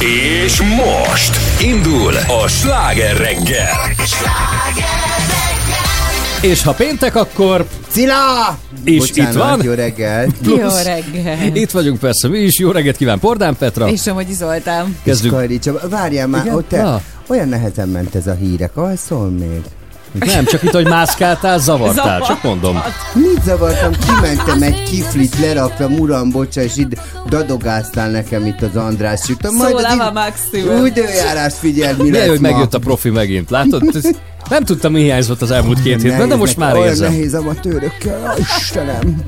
És most indul a sláger reggel. És ha péntek, akkor Cilla! És Bocsánat, itt van. Jó reggel. Jó reggel. Itt vagyunk persze mi is. Jó reggelt kíván Pordán Petra. És Somogyi Zoltán. Kezdjük. Kajri Csaba. Várjál már, Igen? ott te. Olyan nehezen ment ez a hírek. Alszol még? Nem, csak itt, hogy mászkáltál, zavartál, Zavart. csak mondom. Mit zavartam? Kimentem egy kiflit, leraktam, uram, bocsa, és itt dadogáztál nekem itt az András sütöm. Majd Szólava maximum. Úgy eljárást figyeld, mi Milyen, hogy megjött a profi megint, látod? Nem tudtam, mi hiányzott az elmúlt két hétben, de most már érzem. Olyan nehéz a amatőrökkel, Istenem.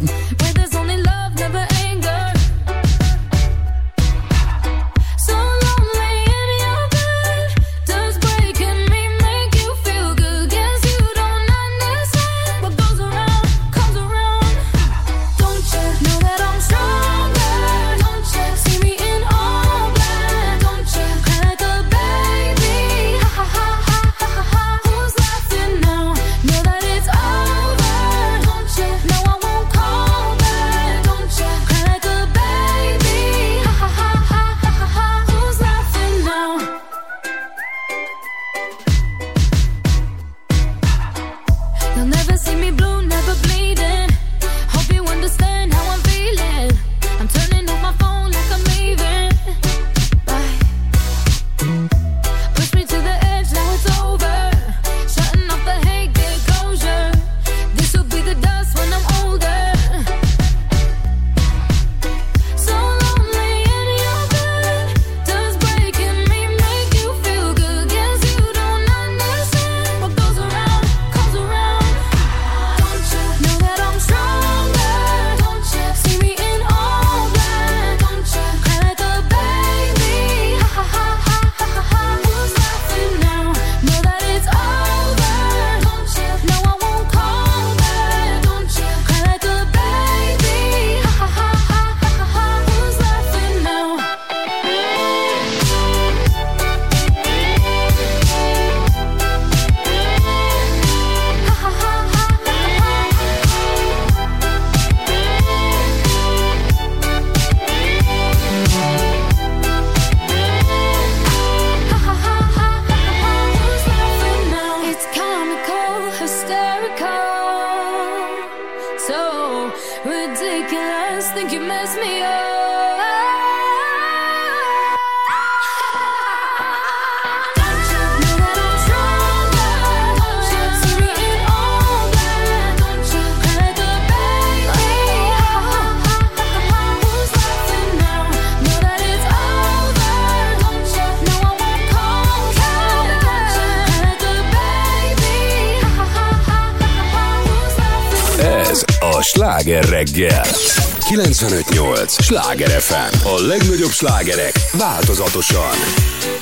Sláger FM. A legnagyobb slágerek változatosan.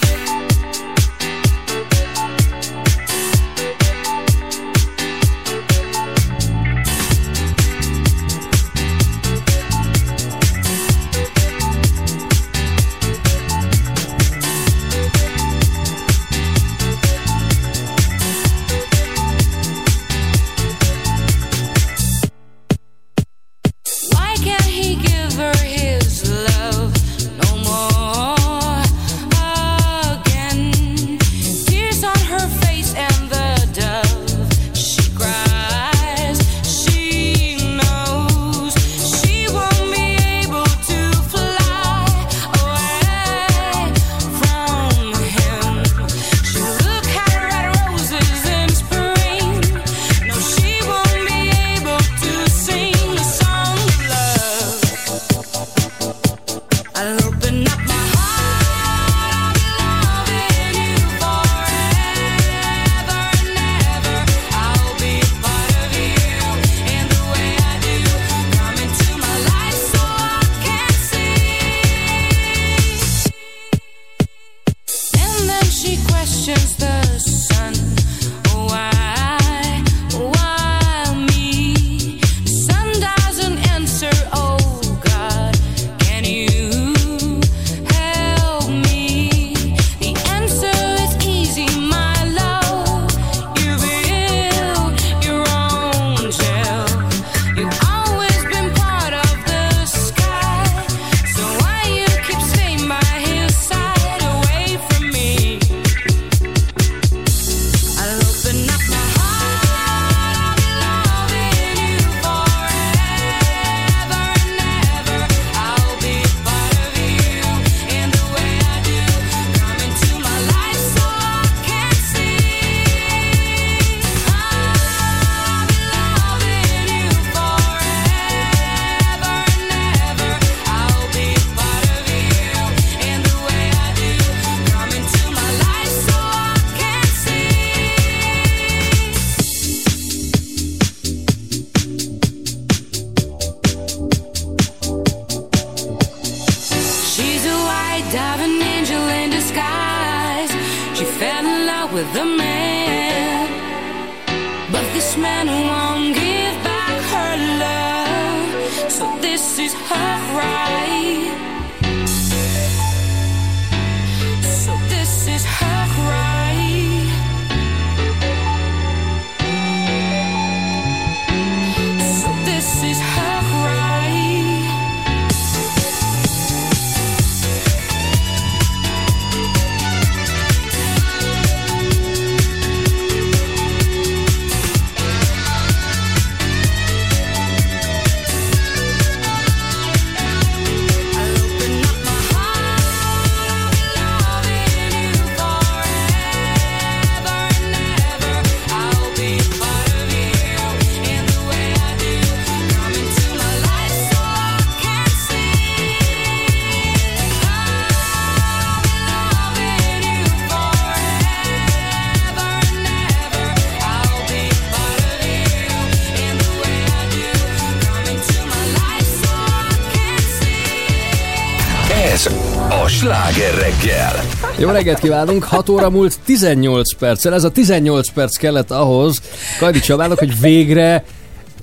Reggelt kívánunk, 6 óra múlt 18 perccel. Ez a 18 perc kellett ahhoz Kajdi Csabának, hogy végre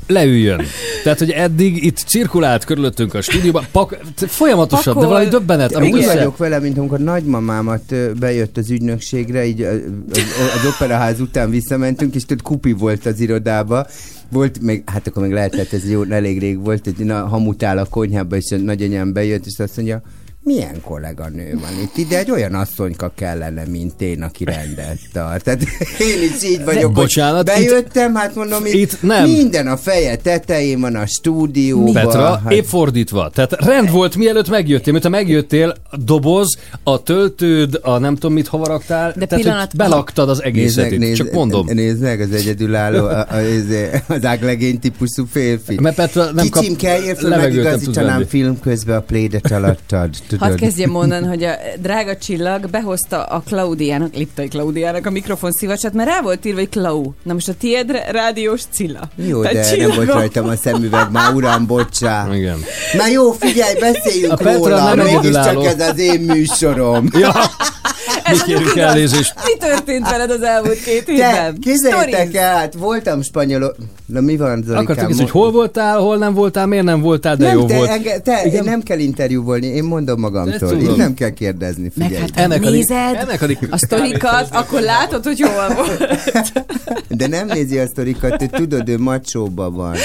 leüljön. Tehát, hogy eddig itt cirkulált körülöttünk a stúdióban, pak, folyamatosan, Pakol. de valami döbbenet. Úgy Amikor össze- vagyok vele, mint amikor nagymamámat bejött az ügynökségre, így az, az operaház után visszamentünk, és tudod, kupi volt az irodába, volt még, hát akkor még lehetett, ez jó, elég rég volt, egy na, hamutál a konyhába, és a nagyanyám bejött, és azt mondja, milyen kolléganő van itt? Ide egy olyan asszonyka kellene, mint én, aki rendet tart. Tehát én is így vagyok, bocsánat, hogy bejöttem, hát mondom, itt, itt nem. minden a feje tetején van a stúdióban. Petra, hát, épp fordítva. Tehát rend volt, mielőtt megjöttél. Miután megjöttél, a doboz, a töltőd, a nem tudom mit hova raktál. De tehát, pillanat- hogy belaktad az egészet itt. Csak mondom. Nézd meg, az egyedülálló, a, a, az, az áglegény típusú férfi. Mert Petra nem kap Kicsim, kelljél föl, levegőt, nem tud megigazítanám venni. film közben a plédet alattad. Tudod? Hadd kezdjem mondani, hogy a drága csillag behozta a Klaudiának, Liptai Klaudiának a mikrofon szivacsát, mert rá volt írva, hogy Klau. Na most a tiéd rádiós Cilla. Jó, Tehát de nem csillagom. volt rajtam a szemüveg, már uram, bocsá. Igen. Na jó, figyelj, beszéljünk A Petra róla, nem mégiscsak egyedülálló. ez az én műsorom. Ja, mi kérjük elnézést. Mi történt veled az elmúlt két képzeljétek Stories. el, hát voltam spanyol... Na mi van, Zolikám? Akartuk is, hogy hol voltál, hol nem voltál, miért nem voltál, de nem, jó te, volt. Enge, te Igen. nem kell interjú volni, én mondom magamtól. Itt nem kell kérdezni, Meg figyelj. hát Ennek a- nézed ennek a- a sztorikat, akkor látod, hogy hol volt. De nem nézi a sztorikat, te tudod, ő macsóba van.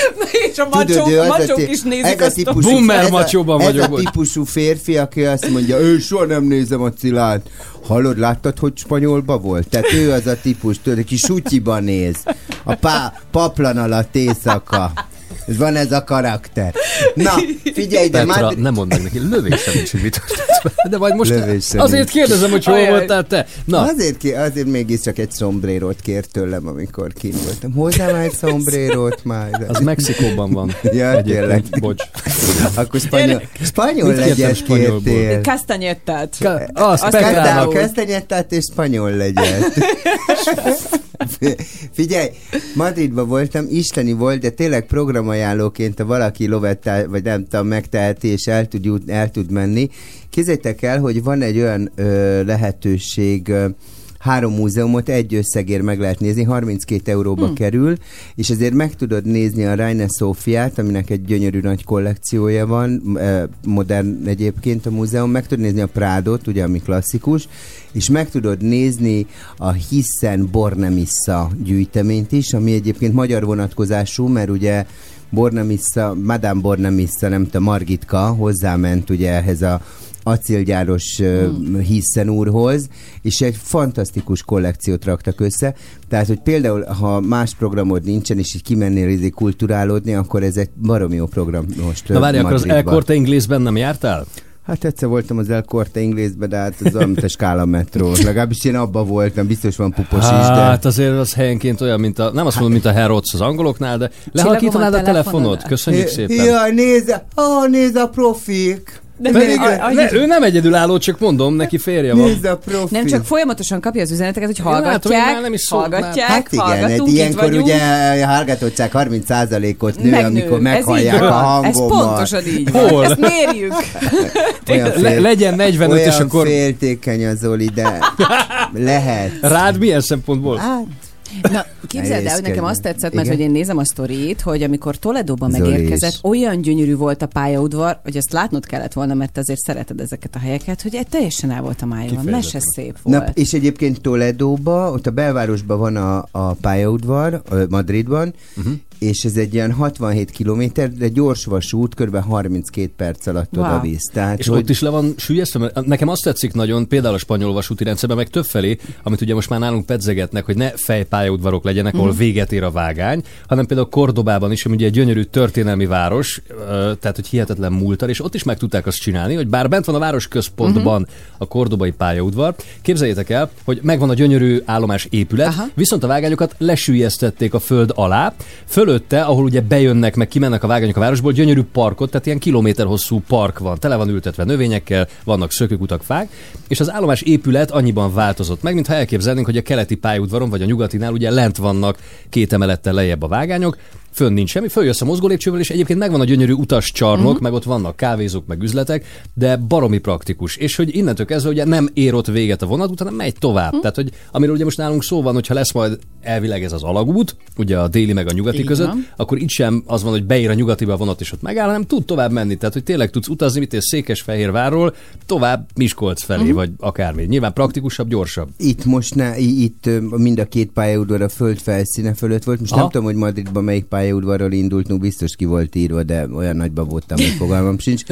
És a macsók, a a macsók ti- is nézik ez a a... típusú- ez a- macsóban Ez vagyok, a bocs. típusú férfi, aki azt mondja, ő soha nem nézem a Cilát. Hallod, láttad, hogy spanyolba volt? Tehát ő az a típus, tudod, aki sutyiba néz. A pá, paplan alatt éjszaka. Ez van ez a karakter. Na, figyelj, de Petra, már... nem mondd meg neki, lövésem nincs, hogy mit történt. De majd most Lövésem azért nincs. kérdezem, hogy hol Ajaj. voltál te. Na, Azért, ki, azért mégiscsak egy szombrérót kért tőlem, amikor kint voltam. Hozzá már egy szombrérót már. az Mexikóban van. Ja, Egyébként, tényleg. Bocs. Akkor spanyol, spanyol spanyolból? kértél. Kastanyettet. Ka- Petrának. kasztanyettát és spanyol legyet. Figyelj, Madridban voltam, isteni volt, de tényleg programajánlóként, ha valaki lovettál, vagy nem tudom, megteheti, és el tud, jut, el tud menni. Képzeljétek el, hogy van egy olyan ö, lehetőség, ö, három múzeumot egy összegért meg lehet nézni, 32 euróba hmm. kerül, és ezért meg tudod nézni a Reine Sófiát, aminek egy gyönyörű nagy kollekciója van, modern egyébként a múzeum, meg tudod nézni a Prádot, ugye, ami klasszikus, és meg tudod nézni a Hiszen Bornemissa gyűjteményt is, ami egyébként magyar vonatkozású, mert ugye Bornemissa, Madame Bornemissa, nem tudom, Margitka hozzáment ugye ehhez a acélgyáros hmm. Hiszen úrhoz, és egy fantasztikus kollekciót raktak össze. Tehát, hogy például, ha más programod nincsen, és így kimennél izé kulturálódni, akkor ez egy baromi jó program most Na várj, akkor az. Elkorte Inglésben nem jártál? Hát egyszer voltam az El Corte Inglésbe, de hát az olyan, mint a skála metró. Legalábbis én abba voltam, biztos van pupos is, de... Hát azért az helyenként olyan, mint a, nem azt mondom, mint a Herods az angoloknál, de lehalkítanád a van telefonod? telefonod? Köszönjük szépen. Jaj, nézze, ó, nézze a profik! De Pedig, a- a- ne, ő nem egyedülálló, csak mondom, neki férje van. Nézd a profil. Nem csak folyamatosan kapja az üzeneteket, hogy hogy hallgatják, nem is hallgatják, Hát igen, itt ilyenkor ugye a hallgatottság 30%-ot nő, Megnő. amikor meghallják így a van. Ez pontosan így van. Hol? Ezt mérjük. Olyan Le, legyen 45, és olyan akkor féltékeny az Zoli, de lehet. rád milyen szempontból? Hát, Na, képzeld el, hogy nekem azt tetszett, mert Igen? hogy én nézem a sztorit, hogy amikor Toledóban Zoli megérkezett, is. olyan gyönyörű volt a pályaudvar, hogy ezt látnod kellett volna, mert azért szereted ezeket a helyeket, hogy egy teljesen el volt a. Kifejezetten. Mese szép volt. Na, és egyébként Toledóba, ott a belvárosban van a, a pályaudvar, Madridban, uh-huh. És ez egy ilyen 67 kilométer, de gyors vasút, kb. 32 perc alatt Wow. oda visz. Tehát, És ott is le van sűjesztve, mert nekem azt tetszik nagyon, például a spanyol vasúti rendszerben, meg többfelé, amit ugye most már nálunk pedzegetnek, hogy ne fejpályaudvarok legyenek, ahol véget ér a vágány, hanem például Kordobában is, ami ugye egy gyönyörű történelmi város, tehát hogy hihetetlen múltal, és ott is meg tudták azt csinálni, hogy bár bent van a város központban a kordobai pályaudvar, képzeljétek el, hogy megvan a gyönyörű állomás épület, Aha. viszont a vágányokat lesüllyesztették a föld alá, fölötte, ahol ugye bejönnek, meg kimennek a vágányok a városból, gyönyörű parkot, tehát ilyen kilométer hosszú park van, tele van ültetve növényekkel, vannak szökőkutak, fák, és az állomás épület annyiban változott meg, mintha elképzelnénk, hogy a keleti pályaudvaron vagy a nyugatinál ugye lent vannak két emelettel lejjebb a vágányok, fönn nincs semmi, följössz a mozgólépcsővel, és egyébként megvan a gyönyörű utascsarnok, uh-huh. meg ott vannak kávézók, meg üzletek, de baromi praktikus. És hogy innentől kezdve ugye nem ér ott véget a vonat, utána megy tovább. Uh-huh. Tehát, hogy amiről ugye most nálunk szó van, hogyha lesz majd elvileg ez az alagút, ugye a déli meg a nyugati Így között, van. akkor itt sem az van, hogy beír a nyugatiba a vonat, és ott megáll, hanem tud tovább menni. Tehát, hogy tényleg tudsz utazni, mit és Székesfehérvárról tovább Miskolc felé, uh-huh. vagy akármi. Nyilván praktikusabb, gyorsabb. Itt most ne, itt mind a két pályaudvar a föld felszíne fölött volt. Most Aha. nem tudom, hogy Madridban melyik pályaudvarról indult, no biztos ki volt írva, de olyan nagyba voltam, hogy fogalmam sincs.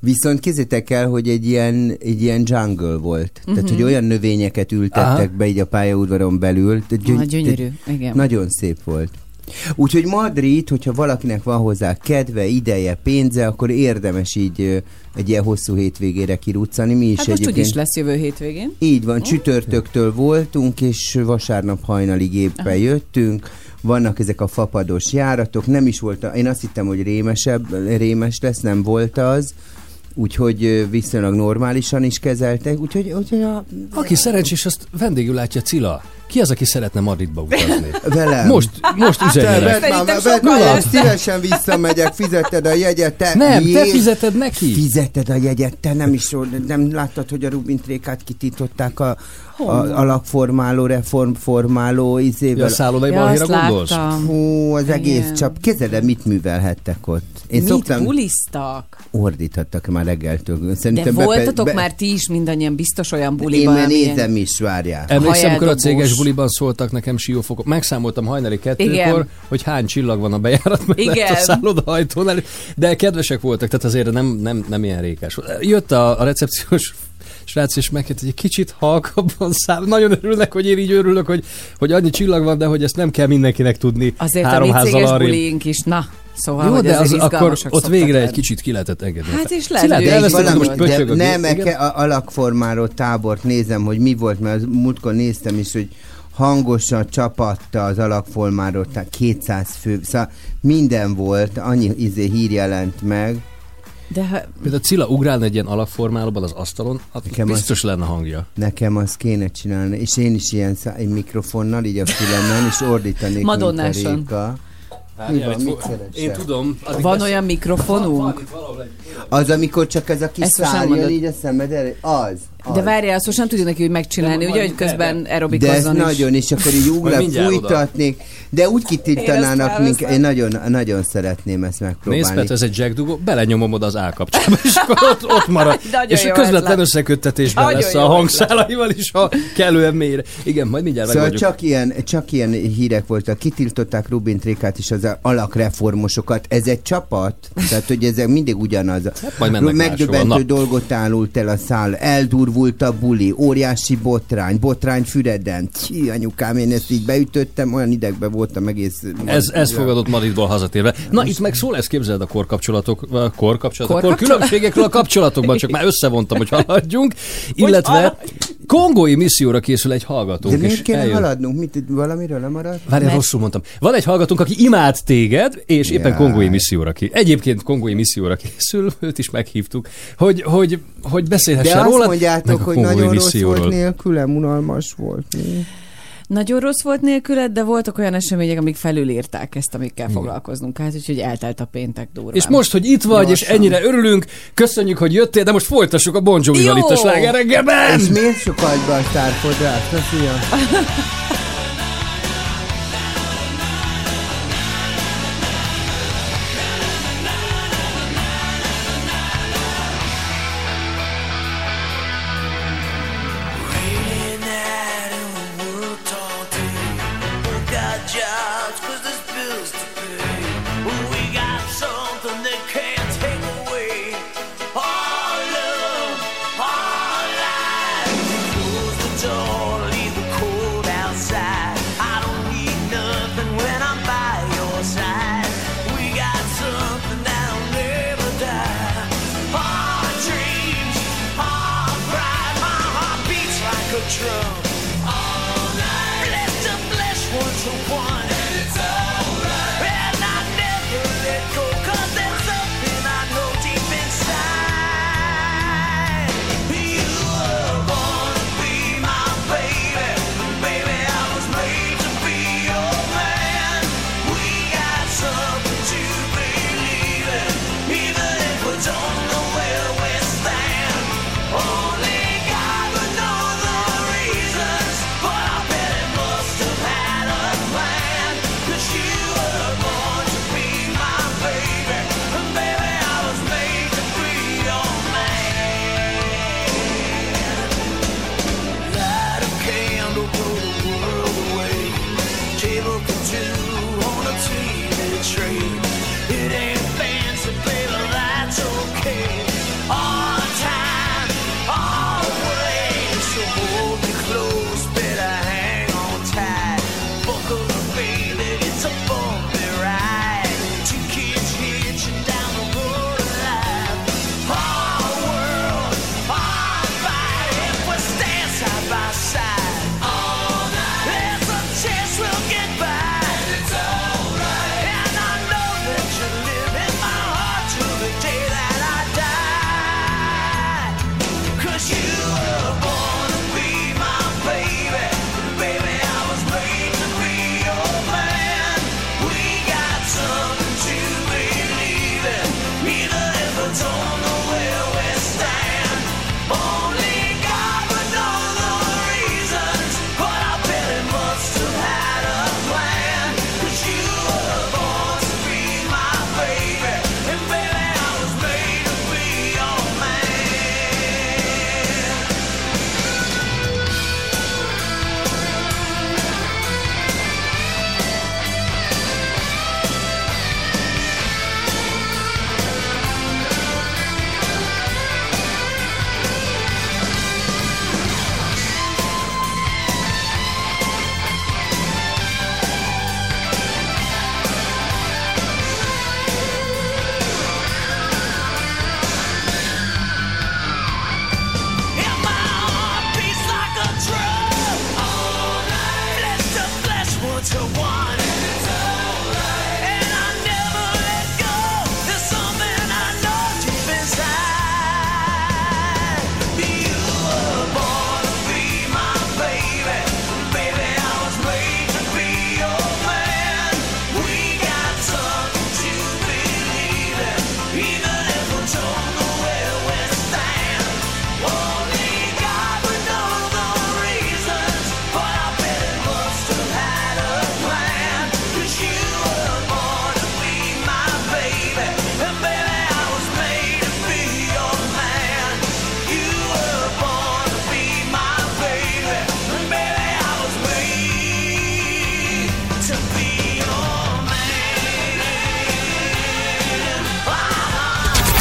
Viszont kézzétek el, hogy egy ilyen, egy ilyen jungle volt. Tehát, hogy olyan növényeket ültettek Aha. be így a pályaudvaron belül. Tehát Ah, gyönyörű, igen. Nagyon szép volt. Úgyhogy Madrid, hogyha valakinek van hozzá kedve, ideje, pénze, akkor érdemes így egy ilyen hosszú hétvégére kiruccani. Mi is Hát most egyébként... úgyis lesz jövő hétvégén. Így van, csütörtöktől voltunk, és vasárnap hajnalig éppen jöttünk. Vannak ezek a fapados járatok, nem is volt, én azt hittem, hogy rémesebb, rémes lesz, nem volt az, úgyhogy viszonylag normálisan is kezeltek, úgyhogy, úgyhogy a, Aki szerencsés, azt vendégül látja Cilla. Ki az, aki szeretne Madridba utazni? velem. Most, most Te üzenjenek. vedd már, Szerintem vedd már, szívesen visszamegyek, fizetted a jegyet, te Nem, te miért? fizeted neki. Fizeted a jegyet, te nem is nem láttad, hogy a Rubin Trékát kitították a, a alakformáló, reformformáló izével. a szállodai Ja, balhéra gondolsz? láttam. Hú, az egész Igen. csap. Képzeld el, mit művelhettek ott. Én Mit szoktam, buliztak? ordíthattak már reggeltől. De Szerintem bepe- voltatok már ti is mindannyian biztos olyan Én buliban, már amilyen- nézem is, várjál. Emlékszem, amikor a Hajeldobós. Céges buliban szóltak nekem siófokok. Megszámoltam hajnali kettőkor, Igen. hogy hány csillag van a bejárat mellett Igen. a szállodahajtónál. De kedvesek voltak, tehát azért nem, nem, nem ilyen rékes. Jött a, a recepciós srác, és megkért, hogy egy kicsit halkabban szám. Nagyon örülnek, hogy én így örülök, hogy, hogy annyi csillag van, de hogy ezt nem kell mindenkinek tudni. Azért a három mi házzal céges is, na, szóval, Jó, hogy de az, akkor ott végre egy lenni. kicsit ki lehetett engedni. Hát és lehet, elvesztetted, valami, most a nem, eke, a alakformáló tábort nézem, hogy mi volt, mert az múltkor néztem is, hogy hangosan csapatta az alakformáról, tehát 200 fő, szóval minden volt, annyi izé hír jelent meg. De ha, Például Cilla ugrálna egy ilyen alakformálóban az asztalon, hát Nekem biztos lenne hangja. Nekem azt kéne csinálni, és én is ilyen szá- egy mikrofonnal, így a fülemen, és ordítanék, mint a Madonnáson. Réka. Mi van, mit szeressel? Én tudom. addig van lesz- olyan mikrofonunk? Az, amikor csak ez a kis szár jön így a szemed elé, az. De várjál, azt most nem tudjuk neki úgy megcsinálni, De ugye, hogy közben De ez aerobikozzon is. nagyon, és akkor így ugrál, fújtatnék, de úgy kitiltanának minket, én nagyon, nagyon szeretném ezt Nézd, megpróbálni. Pet, ez egy jack dugó, belenyomom oda az állkapcsába, és akkor ott, ott marad. És közvetlen összeköttetésben Nagyon lesz a hangszálaival is, ha kellően mélyre. Igen, majd mindjárt Szóval csak ilyen, csak ilyen hírek voltak. Kitiltották Rubin Trékát és az alakreformosokat. Ez egy csapat, tehát hogy ezek mindig ugyanaz. Hát majd Megdöbbentő dolgot állult el a szál. Eldurvult a buli, óriási botrány, botrány Füreden. Csí, anyukám, én ezt így beütöttem, olyan idegbe voltam egész. Ez, ez fogadott Madridból hazatérve. Na, itt meg szó lesz, képzeld a korkapcsolatok, korkapcsolatok, kor Korkapcsolat? különbségekről a kapcsolatokban, csak már összevontam, hogy haladjunk. Illetve, Kongói misszióra készül egy hallgató. De miért kéne eljön. haladnunk? Mit, valamiről lemaradt? Várj, Mert... rosszul mondtam. Van egy hallgatónk, aki imád téged, és éppen Jaj. kongói misszióra készül. Egyébként kongói misszióra készül, őt is meghívtuk, hogy, hogy, hogy beszélhessen róla. De azt mondjátok, hogy nagyon misszióról. rossz volt nélkülem, unalmas volt. Mi? Nagyon rossz volt nélküled, de voltak olyan események, amik felülírták ezt, amikkel Igen. foglalkoznunk kell, úgyhogy eltelt a péntek Durva. És most, hogy itt vagy, Gyorsan. és ennyire örülünk, köszönjük, hogy jöttél, de most folytassuk a Bon Jovi-val itt a! És miért sokat bajtárkodás? Köszönjük!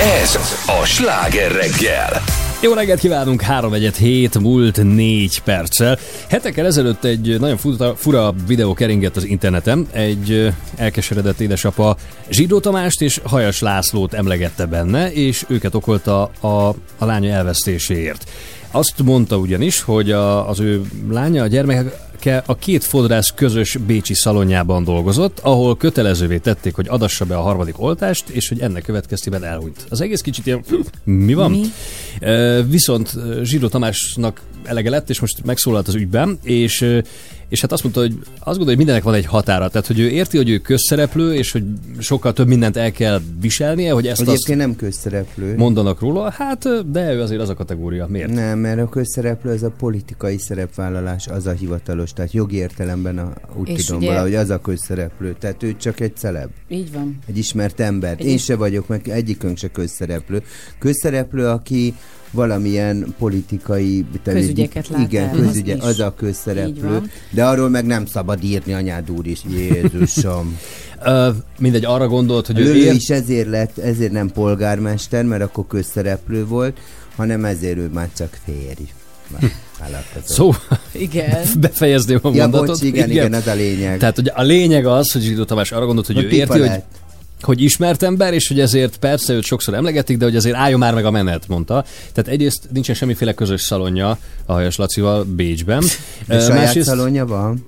Ez a sláger reggel. Jó reggelt kívánunk, 3 egyet 7 múlt 4 perccel. Hetekkel ezelőtt egy nagyon fura, fura videó keringett az interneten. Egy elkeseredett édesapa Zsidó Tamást és Hajas Lászlót emlegette benne, és őket okolta a, a lánya elvesztéséért. Azt mondta ugyanis, hogy a, az ő lánya, a gyermek gyermeke a két fodrász közös bécsi szalonjában dolgozott, ahol kötelezővé tették, hogy adassa be a harmadik oltást, és hogy ennek következtében elhunyt. Az egész kicsit ilyen, mi van? Mi? Viszont ö, Zsidó Tamásnak elege lett, és most megszólalt az ügyben, és, és hát azt mondta, hogy azt gondolja, hogy mindenek van egy határa. Tehát, hogy ő érti, hogy ő közszereplő, és hogy sokkal több mindent el kell viselnie, hogy ezt azt Egyébként nem közszereplő. mondanak róla. Hát, de ő azért az a kategória. Miért? Nem, mert a közszereplő az a politikai szerepvállalás, az a hivatalos, tehát jogi értelemben a, úgy És tudom ugye- valahogy az a közszereplő. Tehát ő csak egy celeb, Így van. egy ismert ember. Egy Én se vagyok, meg egyikünk se közszereplő. Közszereplő, aki valamilyen politikai... Közügyeket lát Igen, el, az közügye, is. az, a közszereplő. De arról meg nem szabad írni anyád úr is. Jézusom. Ö, mindegy, arra gondolt, hogy ő Lő ért, is ezért lett, ezért nem polgármester, mert akkor közszereplő volt, hanem ezért ő már csak férj. Vállalkozott. Szó, Igen. befejezném a Ja, mondatot. bocs, igen, igen, igen, az a lényeg. Tehát hogy a lényeg az, hogy Zsidó Tamás arra gondolt, hogy, Hogy ő érti, lett. hogy ismert ember, és hogy ezért persze őt sokszor emlegetik, de hogy azért álljon már meg a menet, mondta. Tehát egyrészt nincsen semmiféle közös szalonja a Hajas Lacival Bécsben. De Ö, saját szalonja van?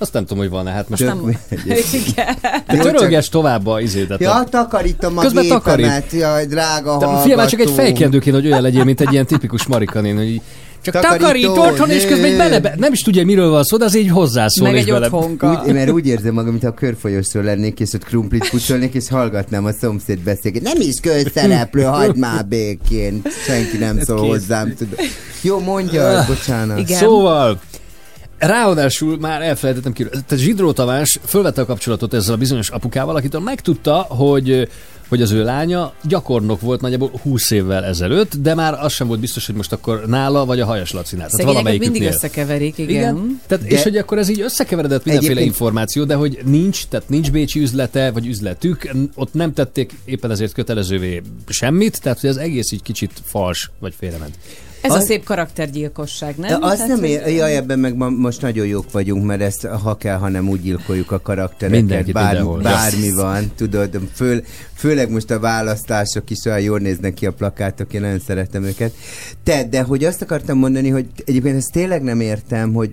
azt nem tudom, hogy van-e, hát most nem. Igen. Törölges tovább a izédet. Ja, a- takarítom a Közben gépemet, takarít. jaj, drága De már csak egy fejkendő kéne, hogy olyan legyél, mint egy ilyen tipikus marikanin, hogy csak Takarító, takarít otthon, és közben bele, nem is tudja, miről van szó, de az így hozzászól. Meg egy bele... otthonka. Úgy, mert úgy érzem magam, mint a körfolyosról lennék, és ott krumplit pucolnék, és hallgatnám a szomszéd beszélget. Nem is közszereplő, hagyd már békén. Senki nem szól Kész. hozzám. Tud. Jó, mondja, bocsánat. Igen. Szóval, Ráadásul már elfelejtettem ki, tehát Zsidró Tamás fölvette a kapcsolatot ezzel a bizonyos apukával, akitől megtudta, hogy hogy az ő lánya gyakornok volt nagyjából 20 évvel ezelőtt, de már az sem volt biztos, hogy most akkor nála vagy a Hajas Lacinál. Tehát Szegényeket mindig összekeverik, igen. Igen. Tehát, De- és hogy akkor ez így összekeveredett mindenféle Egyébként- információ, de hogy nincs, tehát nincs bécsi üzlete, vagy üzletük, ott nem tették éppen ezért kötelezővé semmit, tehát hogy az egész így kicsit fals, vagy félrement. Ez a Az- szép karaktergyilkosság, De nem? azt Tehát, nem hogy- ér, jaj, ebben meg ma, most nagyon jók vagyunk, mert ezt ha kell, hanem úgy gyilkoljuk a karaktereket, Mindenkit bár, mindenhol. bármi van, tudod, föl, főleg most a választások is olyan jól néznek ki a plakátok, én nagyon szeretem őket. Te, de hogy azt akartam mondani, hogy egyébként ezt tényleg nem értem, hogy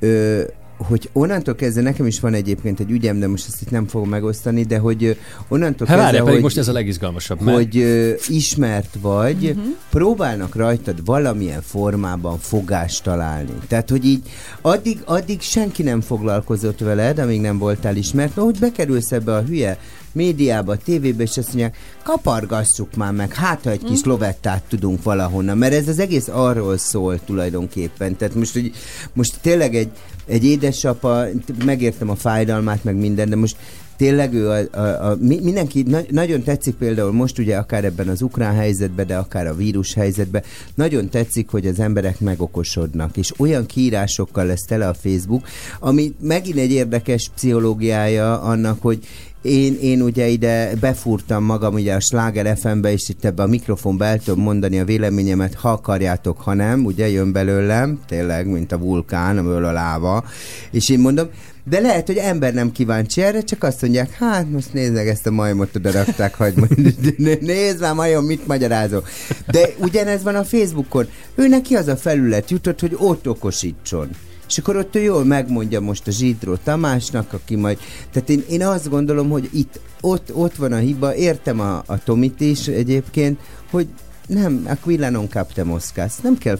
ö, hogy onnantól kezdve, nekem is van egyébként egy ügyem, de most ezt itt nem fogom megosztani, de hogy onnantól Hát kezdve, hogy, most ez a legizgalmasabb, mert hogy ö, ismert vagy, uh-huh. próbálnak rajtad valamilyen formában fogást találni. Tehát, hogy így addig, addig senki nem foglalkozott veled, amíg nem voltál ismert, mert hogy bekerülsz ebbe a hülye médiába, tévébe, és azt mondják, kapargassuk már meg, hát ha egy kis lovettát tudunk valahonnan, mert ez az egész arról szól tulajdonképpen. Tehát most, hogy most tényleg egy, egy édesapa, megértem a fájdalmát, meg minden, de most tényleg ő a, a, a, mi- mindenki na, nagyon tetszik például most ugye akár ebben az ukrán helyzetben, de akár a vírus helyzetben, nagyon tetszik, hogy az emberek megokosodnak, és olyan kiírásokkal lesz tele a Facebook, ami megint egy érdekes pszichológiája annak, hogy én, én ugye ide befúrtam magam ugye a Sláger FM-be, és itt ebbe a mikrofonba el tudom mondani a véleményemet, ha akarjátok, ha nem, ugye jön belőlem, tényleg, mint a vulkán, amiből a láva, és én mondom, de lehet, hogy ember nem kíváncsi erre, csak azt mondják, hát most nézd ezt a majmot oda rakták, hogy nézd már majom, mit magyarázol. De ugyanez van a Facebookon. Ő neki az a felület jutott, hogy ott okosítson. És akkor ott ő jól megmondja most a Zsidró Tamásnak, aki majd... Tehát én, én azt gondolom, hogy itt, ott, ott van a hiba, értem a, a Tomit is egyébként, hogy nem, Aquila non capte moscas. Nem kell,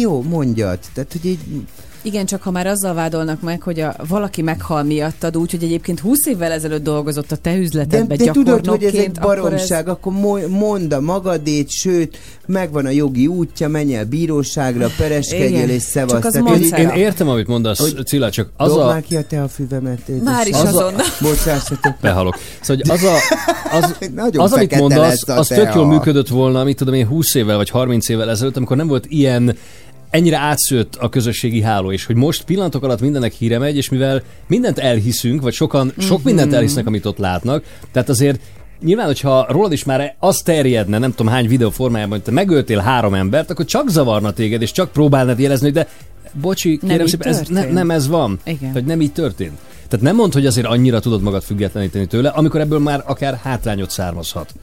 jó, mondjad. Tehát, hogy így, Igen, csak ha már azzal vádolnak meg, hogy a, valaki meghal miattad úgy, hogy egyébként 20 évvel ezelőtt dolgozott a te de üzletedbe te tudod, hogy ez egy gyakornokként, akkor baromság, akkor mo- mondd a magadét, sőt, megvan a jogi útja, menj el bíróságra, pereskedjél Igen, és szevasz. én Cera. értem, amit mondasz, Hogy- Cilla, csak az a... már ki a te a füvemet. édes. Már is Az a- azonnal. Bocsássatok. Behalok. Szóval, az, a, az, az amit mondasz, az tök jól működött volna, mit tudom én, 20 évvel vagy 30 évvel ezelőtt, amikor nem volt ilyen ennyire átszőtt a közösségi háló, és hogy most pillanatok alatt mindennek híre megy, és mivel mindent elhiszünk, vagy sokan sok Mhm. mindent elhisznek, amit ott látnak, tehát azért Nyilván, hogyha rólad is már az terjedne, nem tudom hány videó formájában, hogy te megöltél három embert, akkor csak zavarna téged, és csak próbálnád jelezni, hogy de bocsi, Nem kérem így szépen, ez ne, nem ez van. Igen. Hogy nem így történt. Tehát nem mondd, hogy azért annyira tudod magad függetleníteni tőle, amikor ebből már akár hátrányot származhat.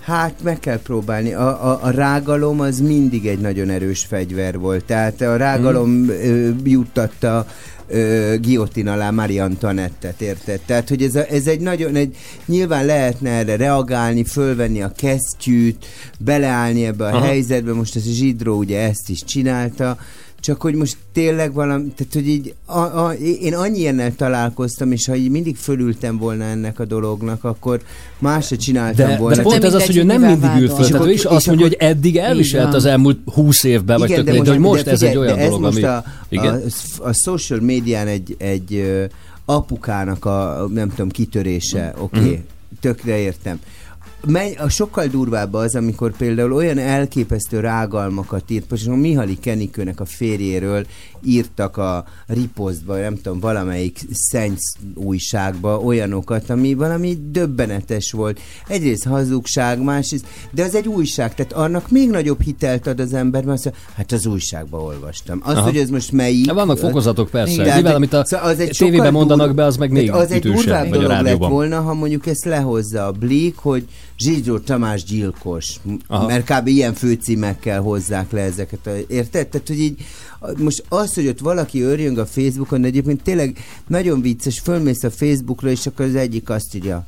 Hát meg kell próbálni. A, a, a rágalom az mindig egy nagyon erős fegyver volt. Tehát a rágalom mm. ö, juttatta ö, guillotine alá Marie Antoinette-et, érted? Tehát, hogy ez, a, ez egy nagyon, egy, nyilván lehetne erre reagálni, fölvenni a kesztyűt, beleállni ebbe a. Aha. helyzetbe, most ez a zsidró ugye ezt is csinálta, csak hogy most tényleg valami, tehát hogy így, a, a, én annyi ilyennel találkoztam, és ha így mindig fölültem volna ennek a dolognak, akkor más se csináltam De, volna. de pont De ez az, hogy ő nem mindig ül vádol. föl. És Tehát ő akkor- is és azt mondja, hogy eddig elviselt az elmúlt 20 évben, vagy tök mindegy, de hogy most ez egy olyan de ez dolog, most ami... a, a, Igen? a social médián egy, egy apukának a, nem tudom, kitörése, Mm. oké, okay, tökre értem. Menj, a sokkal durvább az, amikor például olyan elképesztő rágalmakat írt, például Mihali Kenikőnek a férjéről írtak a riposztba, nem tudom, valamelyik szensz újságba olyanokat, ami valami döbbenetes volt. Egyrészt hazugság, másrészt, de az egy újság, tehát annak még nagyobb hitelt ad az ember, mert azt mondja, hát az újságba olvastam. Azt, Aha. hogy ez most melyik... Hát Vannak fokozatok persze. Tehát, Mivel, amit a szóval az egy tévében mondanak dur- be, az meg még az egy durvább dolog lett volna, ha mondjuk ezt lehozza a Blik, hogy Zsidró Tamás gyilkos, Aha. mert kb. ilyen főcímekkel hozzák le ezeket. A, érted? Tehát, hogy így most az, hogy ott valaki örjön a Facebookon, de egyébként tényleg nagyon vicces, fölmész a Facebookra, és akkor az egyik azt írja,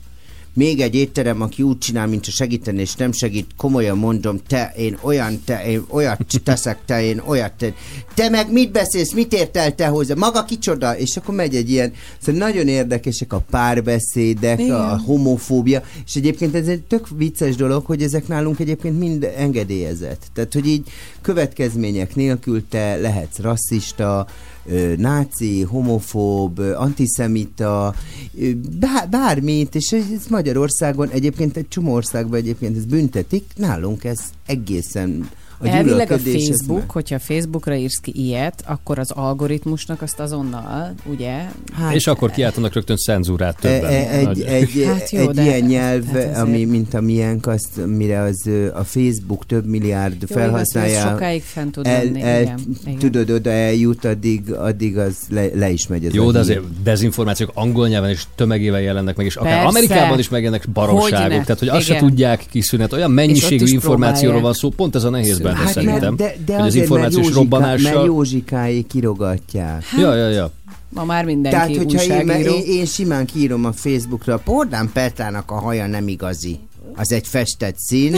még egy étterem, aki úgy csinál, mint a segíteni, és nem segít, komolyan mondom, te, én olyan, te, én olyat teszek, te, én olyat, te, te meg mit beszélsz, mit értel te hozzá, maga kicsoda, és akkor megy egy ilyen, szóval nagyon érdekesek a párbeszédek, Igen. a homofóbia, és egyébként ez egy tök vicces dolog, hogy ezek nálunk egyébként mind engedélyezett. Tehát, hogy így következmények nélkül te lehetsz rasszista, náci, homofób, antiszemita, bár, bármit, és ez Magyarországon egyébként egy csomó országban egyébként ez büntetik, nálunk ez egészen a Elvileg a Facebook, meg- hogyha Facebookra írsz ki ilyet, akkor az algoritmusnak azt azonnal, ugye? Hát, És akkor kiáltanak rögtön cenzúrát E- többen. e- egy, egy, Hát jó, egy de- ilyen nyelv, hát azért- ami, mint amilyenk, azt, mire az a Facebook több milliárd Jó, igaz, felhasználja, sokáig fent tud el, lenni. el, igen, igen. tudod, oda eljut, addig, addig az le, le is megy. Ez Jó, a de azért dezinformációk angol nyelven is tömegével jelennek meg, és akár Persze. Amerikában is megjelennek baromságok, Hogyne. tehát hogy azt se Igen. tudják kiszűnet. Olyan És mennyiségű információról van szó, pont ez a nehéz benne Hát szerintem. de, de hogy az azért, mert, információs Józsika, mert. Józsikáé kirogatják. Ja, ja, ja. Ma már mindenki Tehát, hogyha én, én, én simán kiírom a Facebookra, Pordán Petrának a haja nem igazi. Az egy festett szín.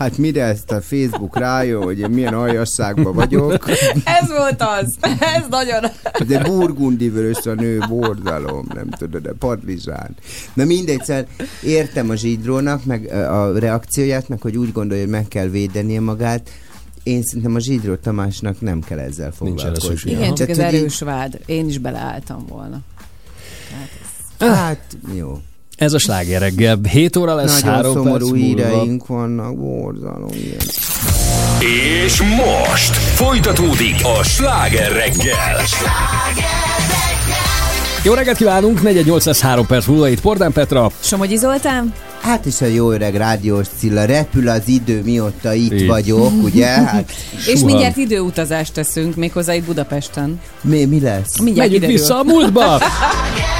Hát mire ezt a Facebook rájön, hogy én milyen aljasságban vagyok. Ez volt az. Ez nagyon... De burgundi vörös a nő borzalom, nem tudod, de padlizsán. Na mindegy, szóval értem a zsidrónak, meg a reakcióját, meg hogy úgy gondolja, hogy meg kell védenie magát. Én szerintem a zsidró Tamásnak nem kell ezzel foglalkozni. Igen, csak ez erős vád. Én is beleálltam volna. Hát, jó. Ez a sláger reggel. 7 óra lesz, Nagyon 3 perc szomorú múlva. híreink vannak, borzalom ilyen. És most folytatódik a sláger reggel. Jó reggelt kívánunk, 418 lesz 3 perc múlva itt Pordán Petra. Somogyi Zoltán? Hát is a jó öreg rádiós Cilla, repül az idő, mióta itt Így. vagyok, ugye? Hát És mindjárt időutazást teszünk, méghozzá itt Budapesten. mi, mi lesz? Mindjárt Megyünk kiderül. vissza a múltba.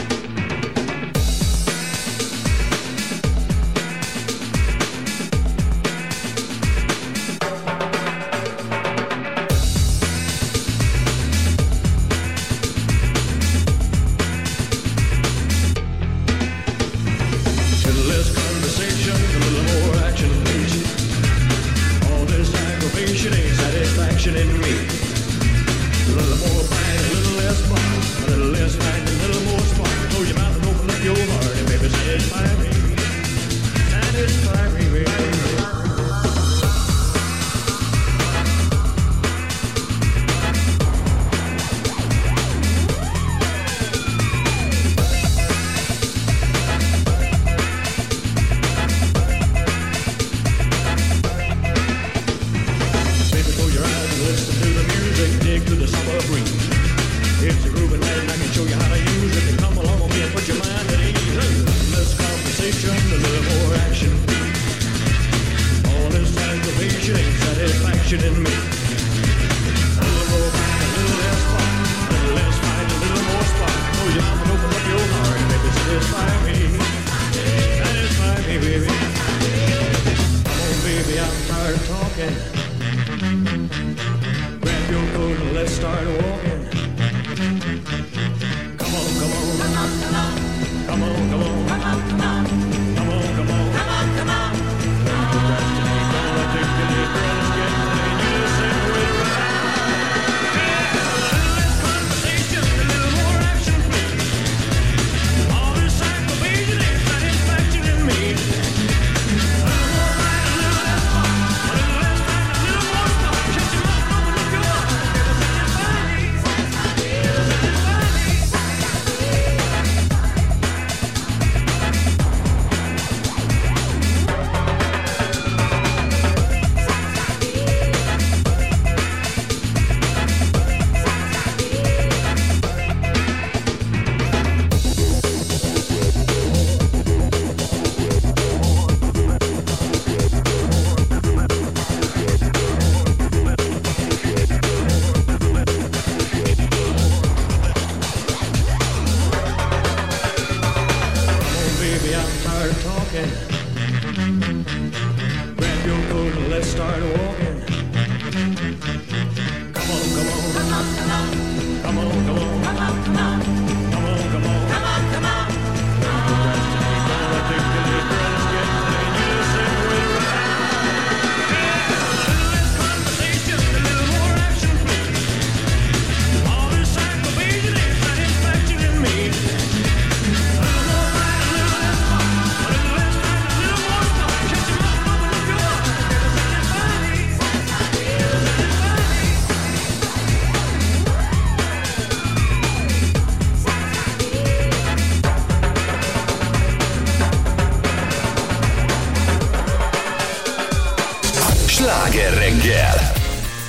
Sláger reggel!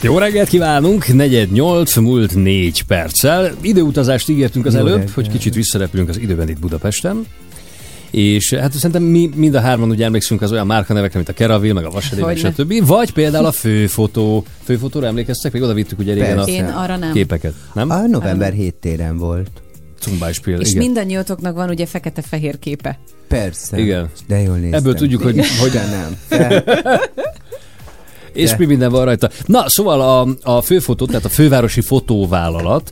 Jó reggelt kívánunk, negyed nyolc, múlt négy perccel. Időutazást ígértünk az Jó előbb, reggelt. hogy kicsit visszarepülünk az időben itt Budapesten. És hát szerintem mi mind a hárman úgy emlékszünk az olyan márkanevekre, mint a Keravil, meg a Vasedély, meg Hogyne. stb. Vagy például a főfotó. Főfotóra emlékeztek? Még oda vittük ugye régen a Én arra nem. képeket. Nem? A november 7 téren volt. Cumbáspil, És igen. mindannyiótoknak van ugye fekete-fehér képe. Persze. Igen. De jól néztem. Ebből tudjuk, hogy- hogy- De nem. De, És mi minden van rajta. Na, szóval a, a főfotó, tehát a fővárosi fotóvállalat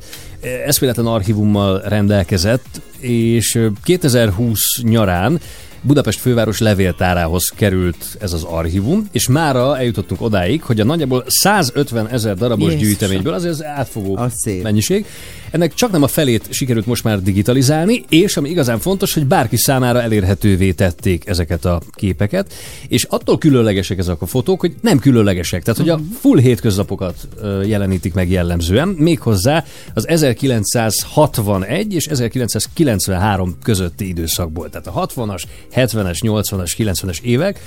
eszméletlen archívummal rendelkezett, és eh, 2020 nyarán Budapest főváros levéltárához került ez az archívum, és mára eljutottunk odáig, hogy a nagyjából 150 ezer darabos Jézusom. gyűjteményből, azért ez átfogó Az szép. mennyiség, ennek csak nem a felét sikerült most már digitalizálni, és ami igazán fontos, hogy bárki számára elérhetővé tették ezeket a képeket, és attól különlegesek ezek a fotók, hogy nem különlegesek, tehát hogy a full hétköznapokat jelenítik meg jellemzően, méghozzá az 1961 és 1993 közötti időszakból, tehát a 60-as, 70-es, 80-as, 90-es évek,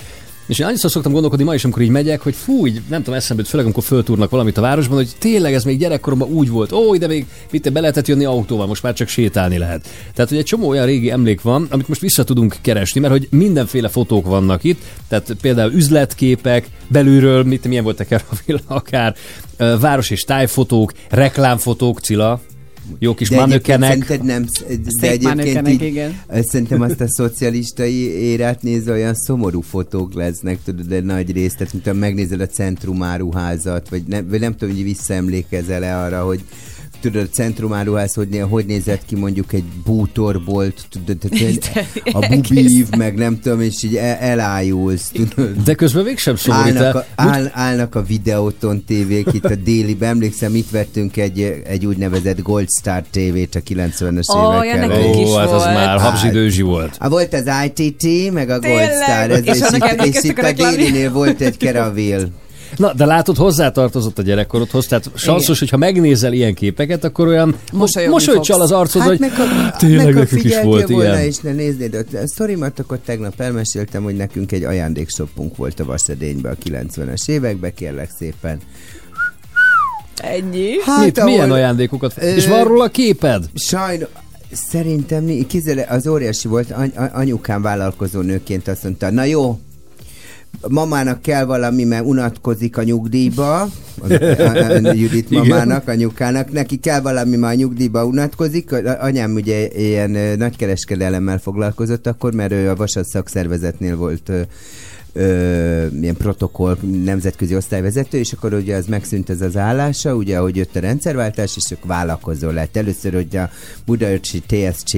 És én annyiszor szoktam gondolkodni ma is, amikor így megyek, hogy fú, így, nem tudom, eszembe jut, főleg amikor föltúrnak valamit a városban, hogy tényleg ez még gyerekkoromban úgy volt. Ó, ide még mit be lehetett jönni autóval, most már csak sétálni lehet. Tehát, hogy egy csomó olyan régi emlék van, amit most vissza tudunk keresni, mert hogy mindenféle fotók vannak itt, tehát például üzletképek, belülről, mit, milyen volt a akár, ö, város és tájfotók, reklámfotók, Cilla, jó kis De manökenek. szerinted nem, de egyébként manökenek, így, igen. azt Szerintem azt a szocialistai érát nézve olyan szomorú fotók lesznek, tudod, de nagy részt, tehát mint megnézed a centrumáruházat, vagy nem, vagy nem tudom, hogy visszaemlékezel-e arra, hogy tudod, a centrumáruház hogy, né- hogy nézett ki mondjuk egy bútorbolt, tudod, a bubív, meg nem tudom, és így el, elájulsz, tudod. De közben mégsem szomorít Állnak a, áll, állnak a videóton tévék itt a déliben. Emlékszem, itt vettünk egy, egy úgynevezett Gold Star tévét a 90-es Ó, évek ja, elején. nekünk is Ó, hát az volt. már habzsidőzsi volt. Ah, volt az ITT, meg a Gold? Star, ez, És és, itt, és itt a délinél volt egy Keraville. Na, de látod, hozzátartozott a gyerekkorodhoz, tehát sanszos, hogyha megnézel ilyen képeket, akkor olyan Mosolyogni mosolyt fogsz. csal az arcod, hogy meg a, tényleg meg nekünk is volt volna, ilyen. és ne néznéd, ott a sztorimat akkor tegnap elmeséltem, hogy nekünk egy ajándékshopunk volt a Vasadényben a 90-es években, kérlek szépen. Ennyi. Hát, Mit, milyen ajándékokat? Ö, És van róla képed? Sajnos, szerintem kizele, az óriási volt, any, anyukám vállalkozó nőként azt mondta, na jó, mamának kell valami, mert unatkozik a nyugdíjba, az, a, a, a Judit mamának, anyukának, neki kell valami, mert a nyugdíjba unatkozik. Anyám ugye ilyen nagykereskedelemmel foglalkozott akkor, mert ő a Vasas szakszervezetnél volt ö, ilyen protokoll nemzetközi osztályvezető, és akkor ugye az megszűnt ez az állása, ugye ahogy jött a rendszerváltás, és akkor vállalkozó lett. Először hogy a Budaörsi TSC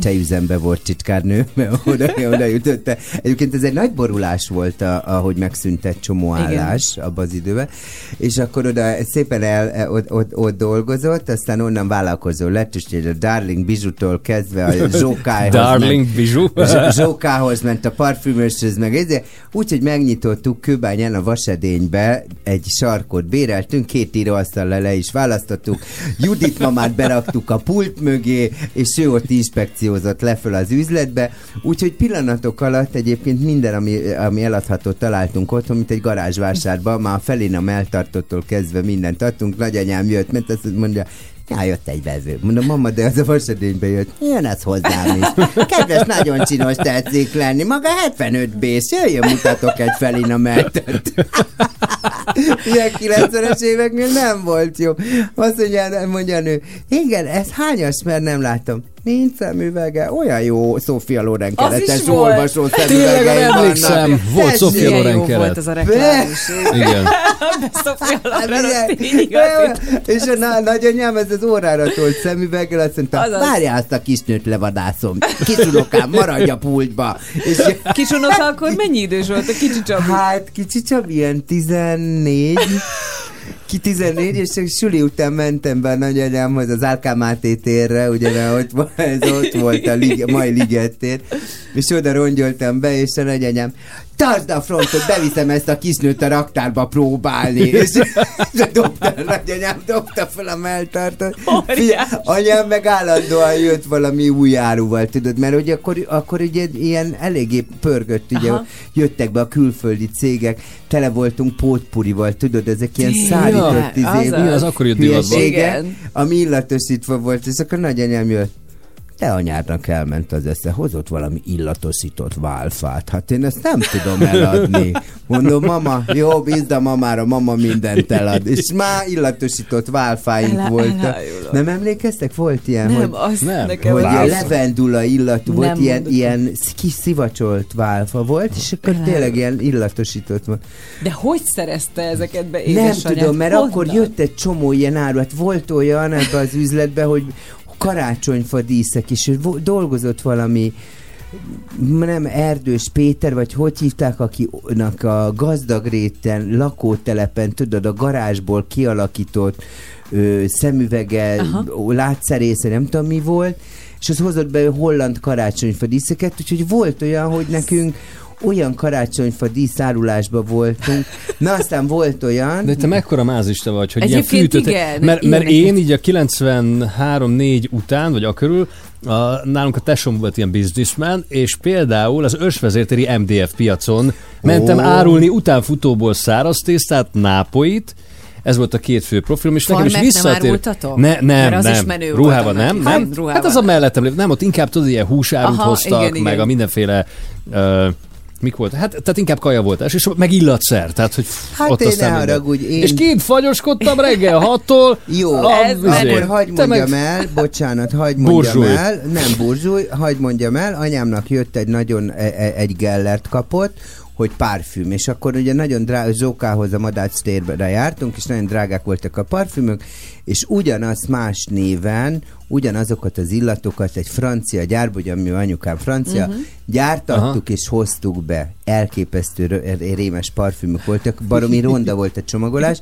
tejüzembe volt titkárnő, mert oda, oda jutott. Egyébként ez egy nagy borulás volt, a, ahogy megszűnt egy csomó Igen. állás abban az időben, és akkor oda szépen el, ott, ott, ott dolgozott, aztán onnan vállalkozó lett, és a Darling Bizsutól kezdve a Zsókájhoz Darling Bizsú. Zsókához ment a parfümöshöz, meg ezért. Úgyhogy megnyitottuk Kőbányán a Vasedénybe, egy sarkot béreltünk, két íróasztallal le is választottuk. Judit mamát beraktuk a pult mögé, és ő ott inspekciózott le föl az üzletbe. Úgyhogy pillanatok alatt egyébként minden, ami, ami eladható találtunk otthon, mint egy garázsvásárban, már a Felina melltartottól kezdve mindent adtunk. Nagyanyám jött, mert azt mondja, Ja, jött egy vező. Mondom, mama, de az a vasadénybe jött. Jön ez hozzám is. Kedves, nagyon csinos tetszik lenni. Maga 75 bész. Jöjjön, mutatok egy Felina meltet. Ilyen 90-es éveknél nem volt jó. Azt mondja, mondja a nő, igen, ez hányas, mert nem látom. Nincs szemüvege, olyan jó Sofia Loren Az is keretes volt. olvasó Tényleg, szemüvegei emlékszem, vannak. volt. Sofia Loren keret. volt az a reklám is. Igen. Sofia Hát Loren, és a na- nagyanyám ez az órára tolt szemüveggel, azt mondta, Azaz. várjál azt a kisnőt levadászom. Kisunokám, maradj a pultba. És Kisunoka akkor mennyi idős volt a kicsi Csabi? hát kicsi Csabi, ilyen 14, ki 14, és suli után mentem be nagyanyámhoz az Árkám Máté térre, ugye, mert ott, ez ott volt a lig, mai ligettér, és oda rongyoltam be, és a nagyanyám, tartsd a frontot, beviszem ezt a kisnőt a raktárba próbálni, és, és dobta, a nagyanyám dobta fel a melltartot. Figyelj, anyám meg állandóan jött valami új áruval, tudod, mert ugye akkor, akkor ugye ilyen eléggé pörgött, ugye Aha. jöttek be a külföldi cégek, tele voltunk pótpurival, tudod, ezek ilyen szállított izé, Azaz. Igen, az akkor jött divatba. hülyeségek, Igen. ami illatosítva volt, és akkor nagyanyám jött. Te anyádnak elment az esze, hozott valami illatosított válfát. Hát én ezt nem tudom eladni. Mondom, mama, jó, bízd a mamára, mama mindent elad. És már illatosított válfáink Ele- voltak. elájulok. Nem emlékeztek? Volt ilyen, Nem, hogy azt Nem, nekem hogy ilyen levendula illatú volt, Nem ilyen, ilyen kis szivacsolt válfa volt, és akkor Elájulok. tényleg ilyen illatosított volt. De hogy szerezte ezeket be Nem édesanyád? tudom, mert Honnan? akkor jött egy csomó ilyen áru, hát volt olyan ebbe az üzletbe, hogy karácsonyfa díszek, és dolgozott valami nem Erdős Péter, vagy hogy hívták, akinek a gazdag réten, lakótelepen, tudod, a garázsból kialakított ö, szemüvege, Aha. látszerésze, nem tudom mi volt, és az hozott be holland karácsonyfa díszeket, úgyhogy volt olyan, hogy nekünk olyan karácsonyfa díszárulásba voltunk. Na aztán volt olyan... De te mekkora mázista vagy, hogy Egyébként ilyen fűtött... igen, mert, mert én így a 93-4 után, vagy a körül, a, nálunk a tesóm volt ilyen businessman, és például az Ösvezértéri MDF piacon mentem Ó. árulni utánfutóból száraz tésztát, nápoit, ez volt a két fő profilom, és nekem is Farmert nem visszatér... árultatok? Ne, nem, az nem. is menő ruhában nem, nem. Hát, ruhában Hát az a nem. mellettem lévő. Nem, ott inkább tudod, ilyen húsárut Aha, hoztak, igen, meg igen. a mindenféle uh, mik volt? Hát, tehát inkább kaja volt, és meg illatszer, tehát hogy Hát ott én aztán ne haragudj, én- És kint fagyoskodtam reggel hattól. Jó, a- Ez akkor hagyd mondjam meg- el, bocsánat, hagyd mondjam Burzsúj. el, nem burzsúj, hagyd mondjam el, anyámnak jött egy nagyon, e- e- egy gellert kapott, hogy parfüm, és akkor ugye nagyon drága, Zsókához a Madács térbe jártunk, és nagyon drágák voltak a parfümök, és ugyanazt más néven, ugyanazokat az illatokat egy francia gyárba, ugye ami anyukám francia, uh-huh. gyártattuk Aha. és hoztuk be. Elképesztő rö- rémes parfümök voltak, baromi ronda volt a csomagolás,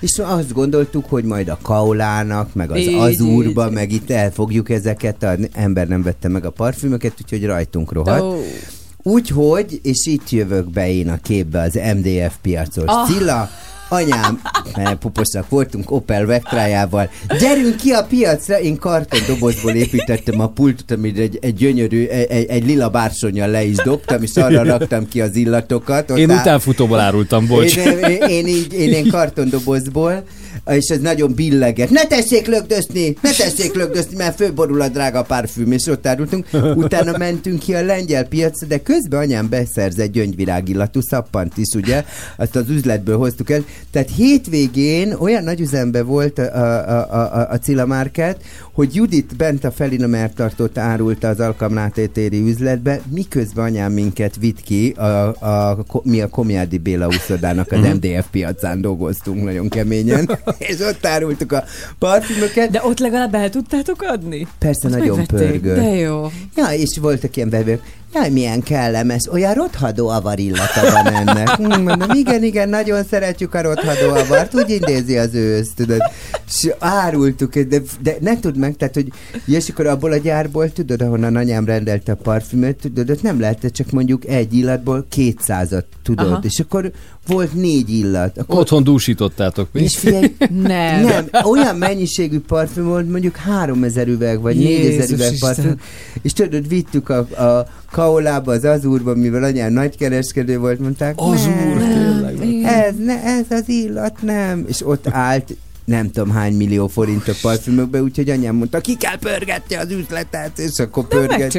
és azt gondoltuk, hogy majd a Kaulának, meg az Így, Azurba, így. meg itt elfogjuk ezeket, az ember nem vette meg a parfümöket, úgyhogy rajtunk rohadt. Ó. Úgyhogy, és itt jövök be én a képbe az MDF piacos. Oh. Cilla, anyám, mert puposak voltunk Opel Vectrájával, gyerünk ki a piacra, én kartondobozból építettem a pultot, amit egy, egy gyönyörű, egy, egy, egy lila bársonyjal le is dobtam, és arra raktam ki az illatokat. Ott Én áll- utánfutóból árultam, bocs. én, én, én, így, én, én kartondobozból, és ez nagyon billeget. Ne tessék lögdösni, ne tessék lögdösni, mert fölborul a drága parfüm, és ott árultunk. Utána mentünk ki a lengyel piacra, de közben anyám beszerz egy gyöngyvirágillatú szappant is, ugye? Azt az üzletből hoztuk el. Tehát hétvégén olyan nagy üzembe volt a, a, a, a, a Cilla Market, hogy Judit bent a Felina Mertartót árulta az alkalmlátétéri üzletbe, miközben anyám minket vitt ki, a, a, a, mi a Komjádi Béla úszodának az MDF piacán dolgoztunk nagyon keményen, és ott árultuk a parfümöket. De ott legalább el tudtátok adni? Persze Azt nagyon pörgő. De jó. Ja, és voltak ilyen bevők. Jaj, milyen kellemes, olyan rothadó avar illata van ennek. Hm, mondom, igen, igen, nagyon szeretjük a rothadó avart, úgy idézi az ősz, tudod. És árultuk, de, de ne tudd meg, tehát, hogy és akkor abból a gyárból, tudod, ahonnan anyám rendelte a parfümöt, tudod, ott nem lehetett csak mondjuk egy illatból kétszázat, tudod. Aha. És akkor volt négy illat. Akkor Otthon dúsítottátok mi? és figyelj, Nem. nem, olyan mennyiségű parfüm volt, mondjuk 3000 üveg, vagy Jézus 4000 üveg Isten. parfüm, és tudod, vittük a, a Kaolába, az Azurba, mivel anyám nagykereskedő volt, mondták, Azur, nem, tényleg. ez, ne, ez az illat nem, és ott állt nem tudom hány millió forint a parfümökbe, úgyhogy anyám mondta, ki kell pörgetni az üzletet, és akkor pörget.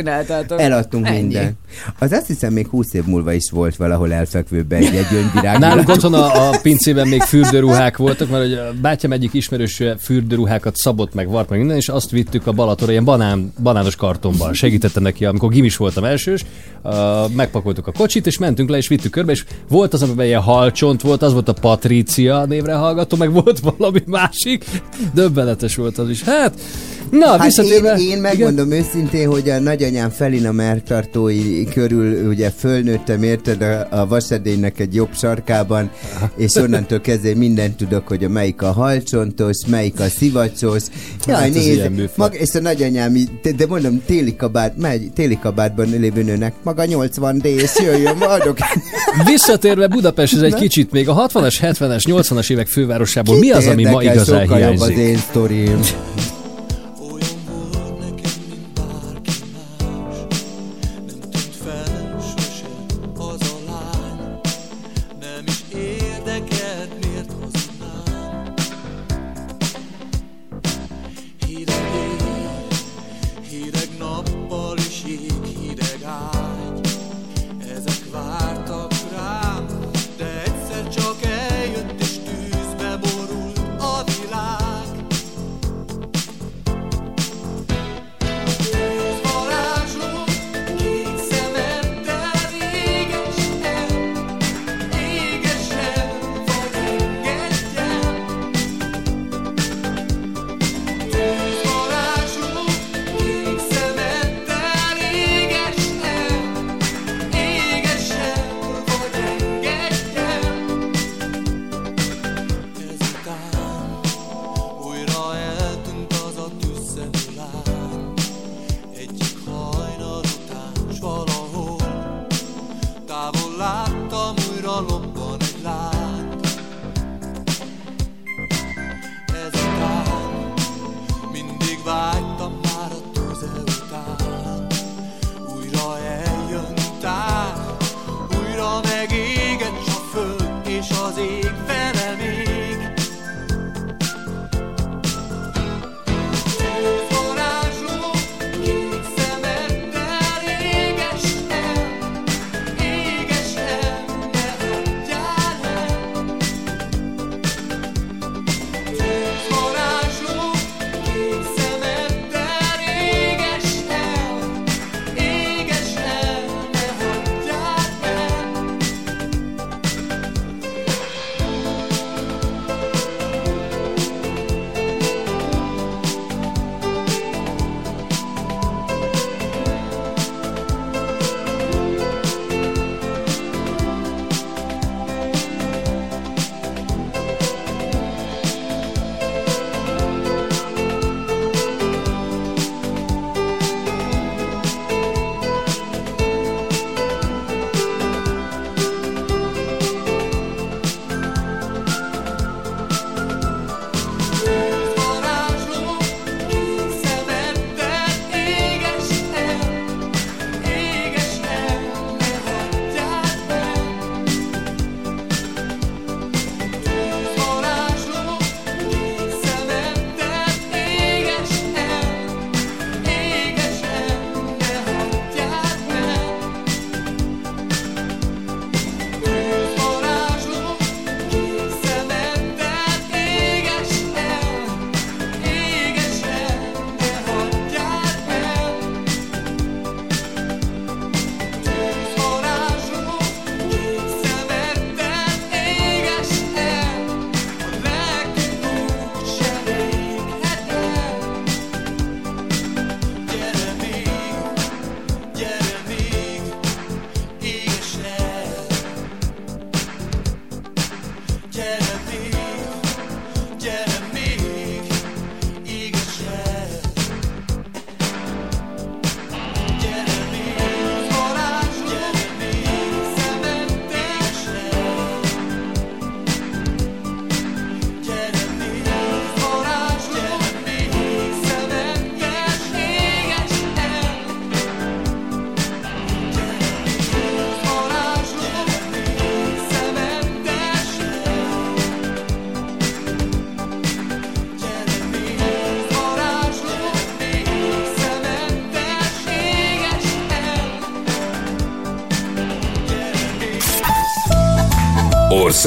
Eladtunk Ennyi. minden. Az azt hiszem még 20 év múlva is volt valahol elfekvőben egy, egy gyöngyvirág. Nálunk otthon a, a pincében még fürdőruhák voltak, mert hogy a bátyám egyik ismerős fürdőruhákat szabott meg, vart meg minden, és azt vittük a Balatonra ilyen banán, banános kartonban. Segítettem neki, amikor gimis voltam elsős, megpakoltuk a kocsit, és mentünk le, és vittük körbe, és volt az, amiben ilyen halcsont volt, az volt a Patricia névre hallgató, meg volt valami másik. Döbbenetes volt az is. Hát, na, Hát visszatérve... én, én megmondom igen? őszintén, hogy a nagyanyám Felina mertartói körül ugye fölnőttem, érted, a, a vasedénynek egy jobb sarkában, és onnantól kezdve mindent tudok, hogy a melyik a halcsontos, melyik a szivacsos. Jaj, Hát nézd, mag, és a nagyanyám, de, de mondom, téli kabát, megy, téli kabátban lévő nőnek, maga 80 d és jöjjön, adok. Visszatérve Budapesthez egy kicsit még a 60-as, 70-es, 80-as évek fővárosából mi az, ami ma igazán jobb az hiányzik? én sztorim.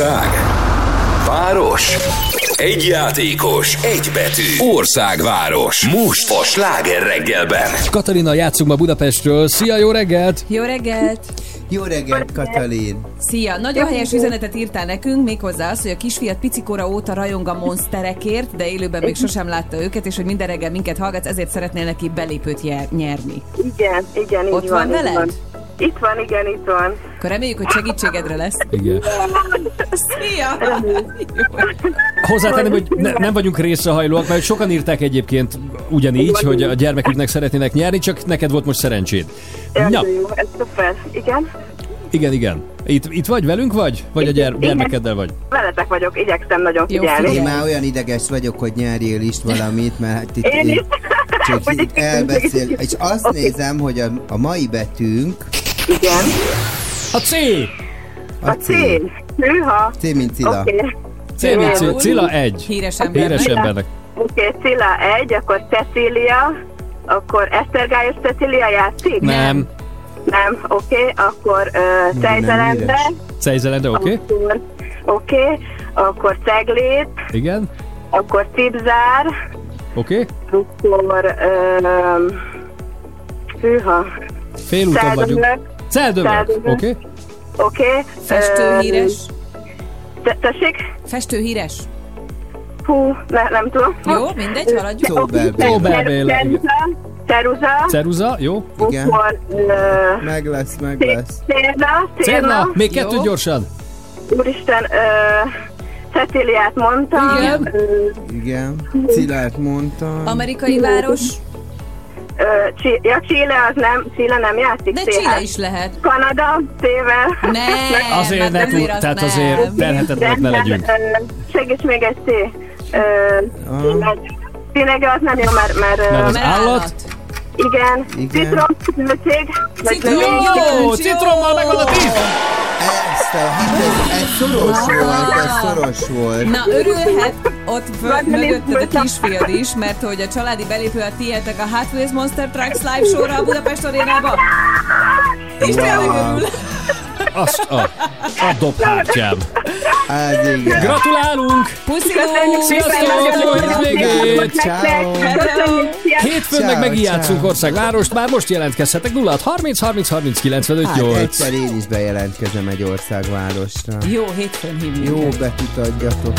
Ország. Város. Egy játékos, egy betű. Országváros. Most a sláger reggelben. Katalina, játszunk ma Budapestről. Szia, jó reggelt! Jó reggelt! Jó reggelt, Katalin! Szia! Nagyon helyes üzenetet írtál nekünk, méghozzá az, hogy a kisfiat picikora óta rajong a monsterekért, de élőben még sosem látta őket, és hogy minden reggel minket hallgatsz, ezért szeretnél neki belépőt nyerni. Igen, igen, így Ott van. van veled? Van. Itt van, igen, itt van. Akkor reméljük, hogy segítségedre lesz. Igen. Szia! Hozzátenném, hogy ne, nem vagyunk részrehajlóak, mert sokan írták egyébként ugyanígy, hogy a gyermeküknek szeretnének nyerni, csak neked volt most szerencséd. Na, Na. Jó, ez szuper. Igen, igen, igen. Itt, itt vagy velünk vagy? Vagy a gyere- gyermekeddel vagy? veletek vagyok, igyekszem nagyon figyelni. Én már olyan ideges vagyok, hogy nyerjél is valamit, mert hát itt, Én is. itt csak egy elbeszél. És azt Oké. nézem, hogy a, a mai betűnk Igen. A C! a A C. C. Hűha. C, mint Cilla. Oké. C, mint C- Cilla egy. Híres ember. Híres embernek. Oké, Cilla egy, akkor Cecília, akkor Esztergályos Cecília játszik? Nem. Nem, oké, akkor uh, Cejzelende, oké? Okay? oké, akkor Ceglét, Igen? akkor Cipzár, Oké? Okay? akkor uh, hűha, Félúton vagyunk. Celdömök, Celdömök, Celdömök. Oké? Okay? Festőhíres. Te- Tessék? Festőhíres. Hú, ne, nem tudom. Jó, mindegy, haladjunk. Szóbel Szóbel Béla. Ceruza, Ceruza, jó? Igen. akkor uh, Meg lesz, meg lesz. Cérna, Cérna, még kettő gyorsan. Úristen, uh, Ceciliát mondtam. Igen. Igen. Cillát mondtam. Amerikai város. Ja, Chile az nem, Chile nem játszik. De. Chile is lehet. Kanada, C-vel. Nem, Azért hát ne azért azt tehát nem. azért terhetetlenek ne legyünk. Segíts még egy C. Ah. tényleg- az nem jó, mert, mert, Mert az állat. igen, Igen. citrom, zöldség, Citrom. citrommal megvan a tíz. A, hát ez, ez szoros volt, ez szoros volt. Na, örülhet ott föl, mögötted a kisfiad is, mert hogy a családi belépő a tiétek a Hot Wheels Monster Trucks live show-ra a Budapest arénába. És tényleg örül. Azt a, a dobhártyám. Az igen. Gratulálunk! Köszönjük Pusziló! Sziasztok, sziasztok! Hétfőn meg Ciao, megint ciao. játszunk országvárost, már most jelentkezhetek 0 30 30 30 95 Hát 8. egyszer én is bejelentkezem egy országvárosra. Jó, hétfőn hívjuk. Jó betűt adjatok.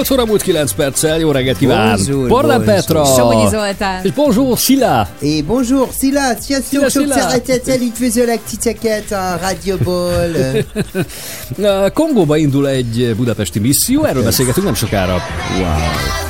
8 óra múlt 9 perccel, jó reggelt kíván! Bonjour, bonjour. Petra! Somogyi Zoltán. És bonjour, Szila! Et bonjour, tiens, Silla, sok szeretettel üdvözöllek titeket a rádióból. Kongóba indul egy budapesti misszió, erről beszélgetünk nem sokára. Jason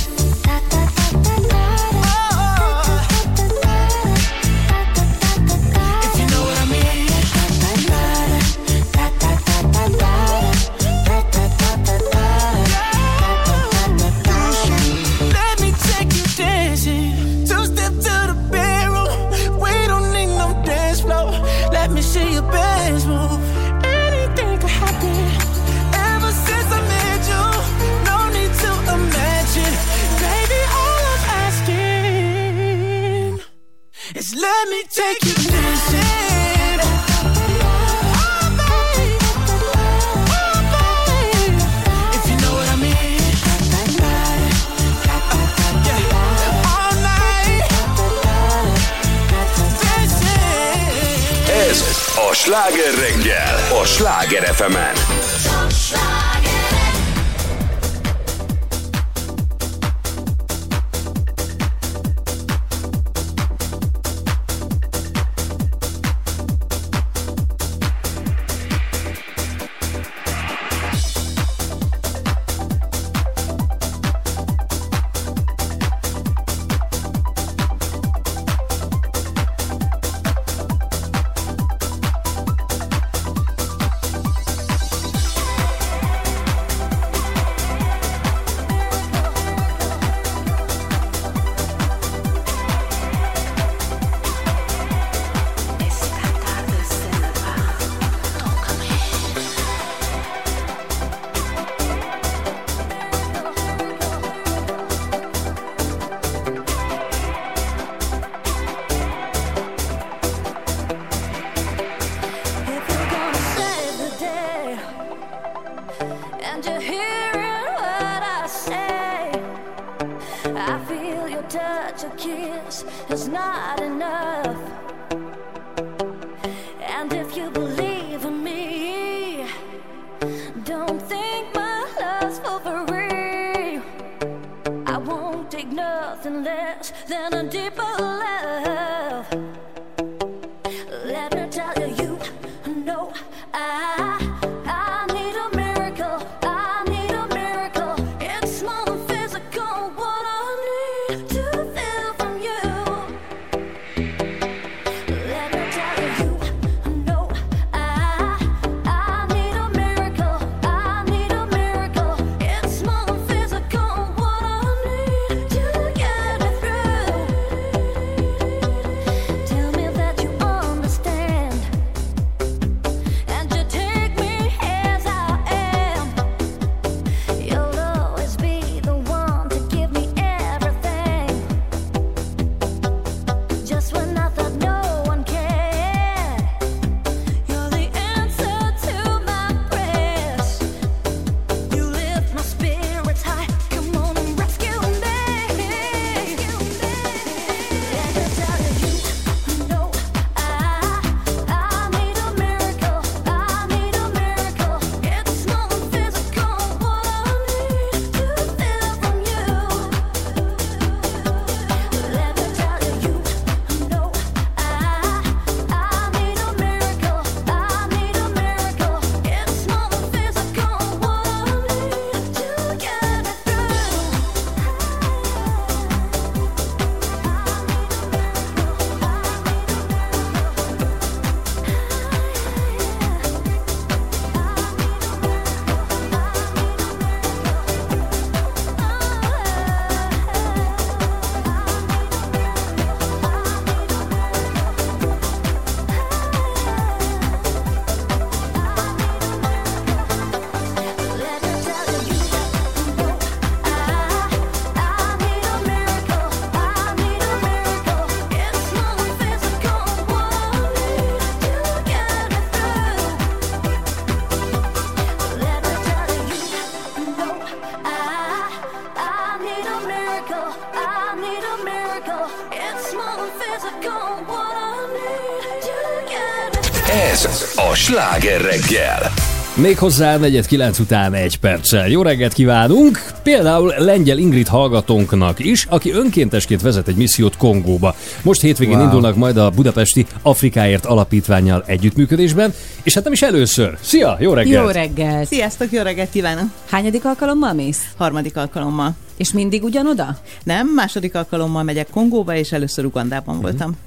let me take you dancing. Oh, babe. Oh, babe. If you know what I mean. Yeah. All night. Dancing. Ez a sláger reggel. A sláger FM-en. If reggel. Méghozzá negyed kilenc után egy perccel. Jó reggelt kívánunk! Például Lengyel Ingrid hallgatónknak is, aki önkéntesként vezet egy missziót Kongóba. Most hétvégén Wow. indulnak majd a budapesti Afrikáért alapítványjal együttműködésben, és hát nem is először. Szia, jó reggelt! Jó reggelt! Sziasztok, jó reggelt kívánok! Hányadik alkalommal mész? Harmadik alkalommal. És mindig ugyanoda? Nem, második alkalommal megyek Kongóba, és először Ugandában Mhm. voltam.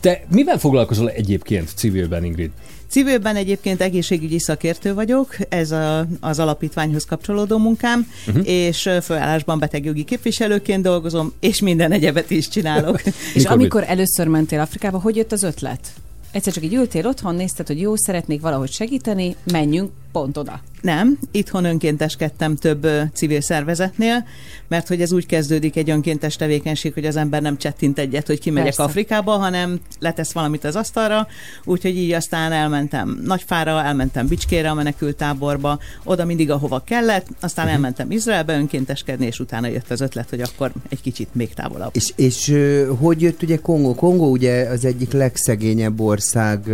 Te mivel foglalkozol egyébként civilben, Ingrid? Civilben egyébként egészségügyi szakértő vagyok, ez a, az alapítványhoz kapcsolódó munkám, uh-huh. és főállásban betegjogi képviselőként dolgozom, és minden egyebet is csinálok. És Mikor amikor először mentél Afrikába, hogy jött az ötlet? Egyszer csak így ültél otthon, nézted, hogy jó, szeretnék valahogy segíteni, menjünk pont oda. Nem, itthon önkénteskedtem több civil szervezetnél, mert hogy ez úgy kezdődik egy önkéntes tevékenység, hogy az ember nem csettint egyet, hogy kimegyek Persze. Afrikába, hanem letesz valamit az asztalra, úgyhogy így aztán elmentem Nagyfára, elmentem Bicskére a menekültáborba, oda mindig ahova kellett, aztán Mhm. elmentem Izraelbe önkénteskedni, és utána jött az ötlet, hogy akkor egy kicsit még távolabb. És, és hogy jött ugye Kongó? Kongó ugye az egyik legszegényebb ország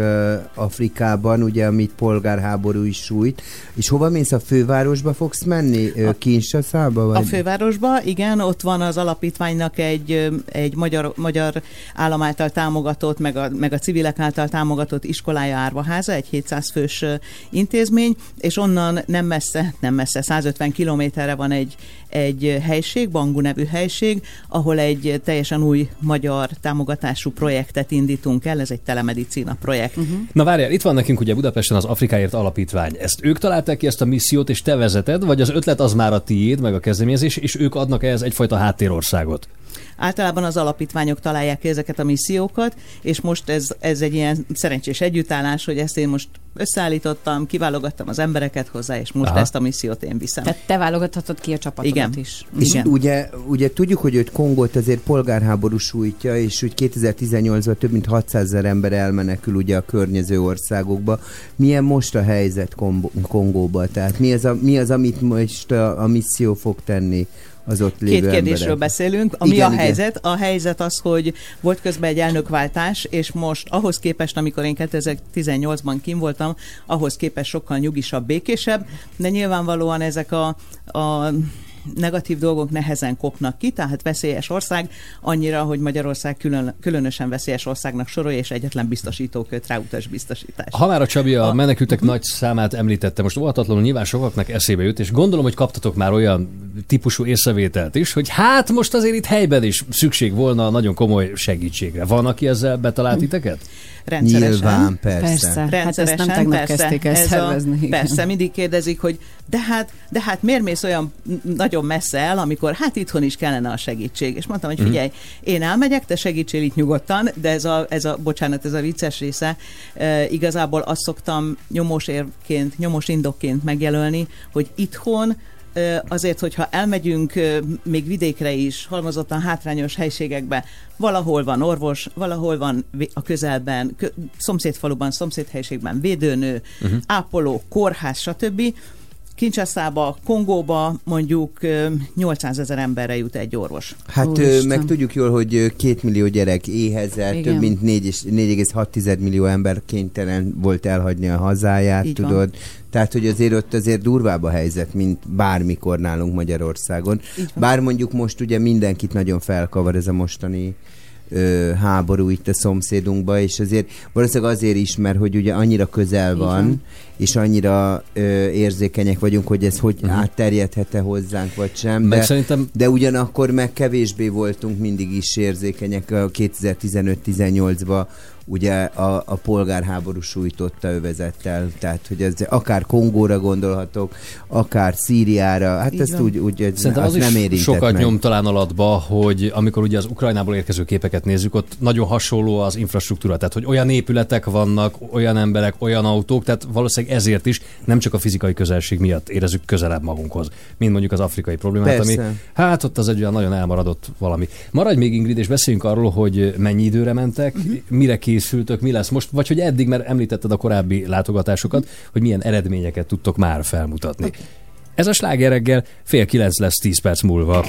Afrikában, ugye, amit polgárháború is sújt. És hova mész? A fővárosba fogsz menni? Ö, Kinshasa-ba? Vagy? A fővárosba, igen, ott van az alapítványnak egy, egy magyar, magyar állam által támogatott, meg a, meg a civilek által támogatott iskolája árvaháza, egy 700 fős intézmény, és onnan nem messze, nem messze, 150 kilométerre van egy, egy helység, Bangu nevű helység, ahol egy teljesen új magyar támogatású projektet indítunk el, ez egy telemedicína projekt. Uh-huh. Na várjál, itt van nekünk ugye Budapesten az Afrikáért Alapítvány. Ezt ők találták ki ezt a missziót, és te vezeted, vagy az ötlet az már a tiéd, meg a kezdeményezés, és ők adnak ehhez egyfajta háttérországot? Általában az alapítványok találják ki ezeket a missziókat, és most ez, ez egy ilyen szerencsés együttállás, hogy ezt én most összeállítottam, kiválogattam az embereket hozzá, és most Aha. Ezt a missziót én viszem. Tehát te válogathatod ki a csapatodat Igen. is. És Igen. ugye, ugye tudjuk, hogy őt Kongót azért polgárháború sújtja, és úgy 2018-ban több mint 600 ezer ember elmenekül ugye a környező országokba. Milyen most a helyzet Kongóban? Tehát mi az, a, mi az amit most a, a misszió fog tenni az ott lévő Két kérdésről emberek? beszélünk. Ami Igen, a igen. helyzet? A helyzet az, hogy volt közben egy elnökváltás, és most ahhoz képest, amikor én 2018-ban kim voltam, ahhoz képest sokkal nyugisabb, békésebb, de nyilvánvalóan ezek a, a negatív dolgok nehezen kopnak ki, tehát veszélyes ország, annyira, hogy Magyarország külön, különösen veszélyes országnak sorolja, és egyetlen biztosító köt rá utas biztosítás. Ha már a Csabi a menekültek nagy számát említette, most óvatatlanul nyilván sokaknak eszébe jut, és gondolom, hogy kaptatok már olyan típusú észrevételt is, hogy hát most azért itt helyben is szükség volna nagyon komoly segítségre. Van, aki ezzel betalált titeket? Rendszeresen. Nyilván, persze. Persze. Hát ezt Rendszeresen, nem tegnap persze, kezdték el ez szervezni. A, igen. persze, mindig kérdezik, hogy de hát, de hát miért mész olyan nagyon messze el, amikor hát itthon is kellene a segítség. És mondtam, hogy figyelj, én elmegyek, te segítsél itt nyugodtan, de ez a, ez a bocsánat, ez a vicces része. E, igazából azt szoktam nyomós érvként, nyomós indokként megjelölni, hogy itthon azért, hogyha elmegyünk még vidékre is, halmozottan hátrányos helységekbe, valahol van orvos, valahol van a közelben, kö, szomszédfaluban, szomszédhelyiségben védőnő, uh-huh. ápoló, kórház, stb. Kincsasztába, Kongóba mondjuk ö, 800 ezer emberre jut egy orvos. Hát Úristen. meg tudjuk jól, hogy két millió gyerek éhezel, Igen. több mint négy és- 4,6 millió ember kénytelen volt elhagyni a hazáját, Így van. tudod. Tehát, hogy azért ott azért durvább a helyzet, mint bármikor nálunk Magyarországon. Így van. Bár mondjuk most ugye mindenkit nagyon felkavar ez a mostani ö, háború itt a szomszédunkba, és azért valószínűleg azért is, mert hogy ugye annyira közel van, van. És annyira ö, érzékenyek vagyunk, hogy ez hogy uh-huh. átterjedhet-e hozzánk, vagy sem. Meg de, szerintem de ugyanakkor meg kevésbé voltunk mindig is érzékenyek a 2015-18-ban, ugye a, a polgárháború sújtotta övezettel, tehát hogy ez akár Kongóra gondolhatok, akár Szíriára, hát Így ezt van. úgy, úgy ez, Szerintem az is nem érintett sokat meg. nyom talán alatba, hogy amikor ugye az Ukrajnából érkező képeket nézzük, ott nagyon hasonló az infrastruktúra, tehát hogy olyan épületek vannak, olyan emberek, olyan autók, tehát valószínűleg ezért is nem csak a fizikai közelség miatt érezzük közelebb magunkhoz, mint mondjuk az afrikai problémát, ami Persze. hát ott az egy olyan nagyon elmaradott valami. Maradj még Ingrid, és beszéljünk arról, hogy mennyi időre mentek, uh-huh. mire készültök, mi lesz most, vagy hogy eddig, mert említetted a korábbi látogatásokat, hogy milyen eredményeket tudtok már felmutatni. Okay. Ez a sláger reggel fél kilenc lesz tíz perc múlva.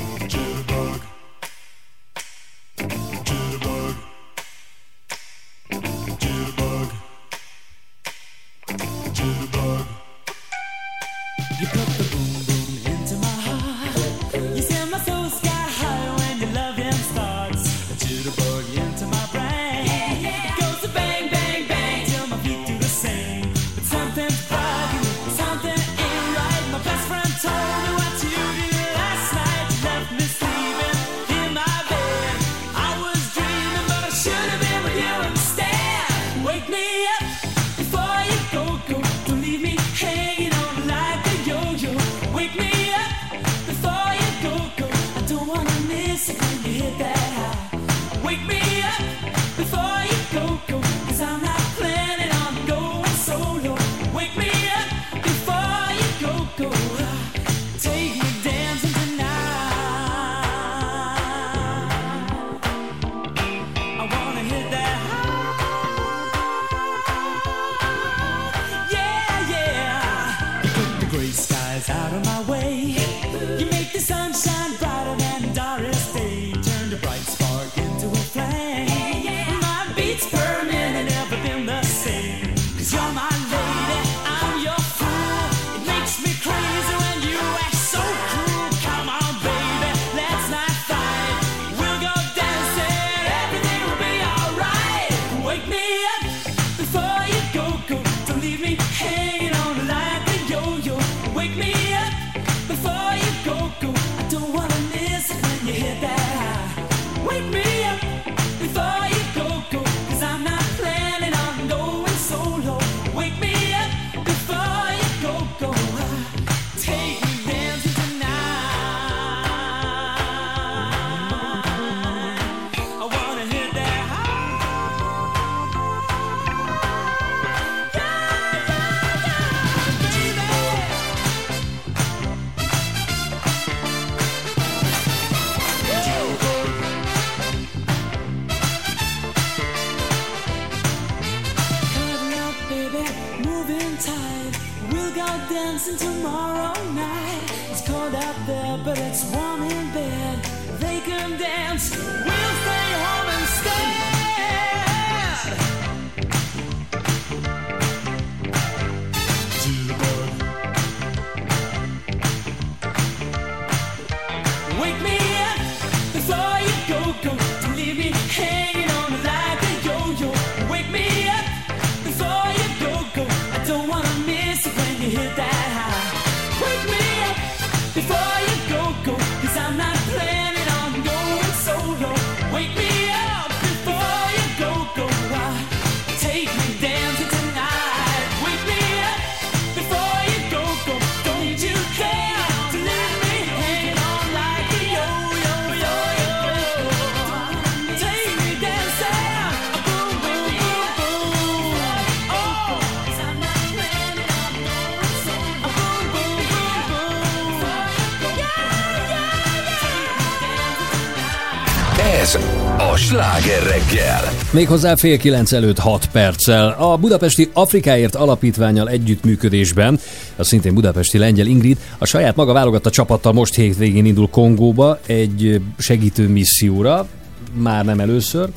Méghozzá fél kilenc előtt 6 perccel. A Budapesti Afrikáért Alapítványal együttműködésben, a szintén budapesti lengyel Ingrid a saját maga válogatta csapattal most hétvégén indul Kongóba egy segítő misszióra, már nem először.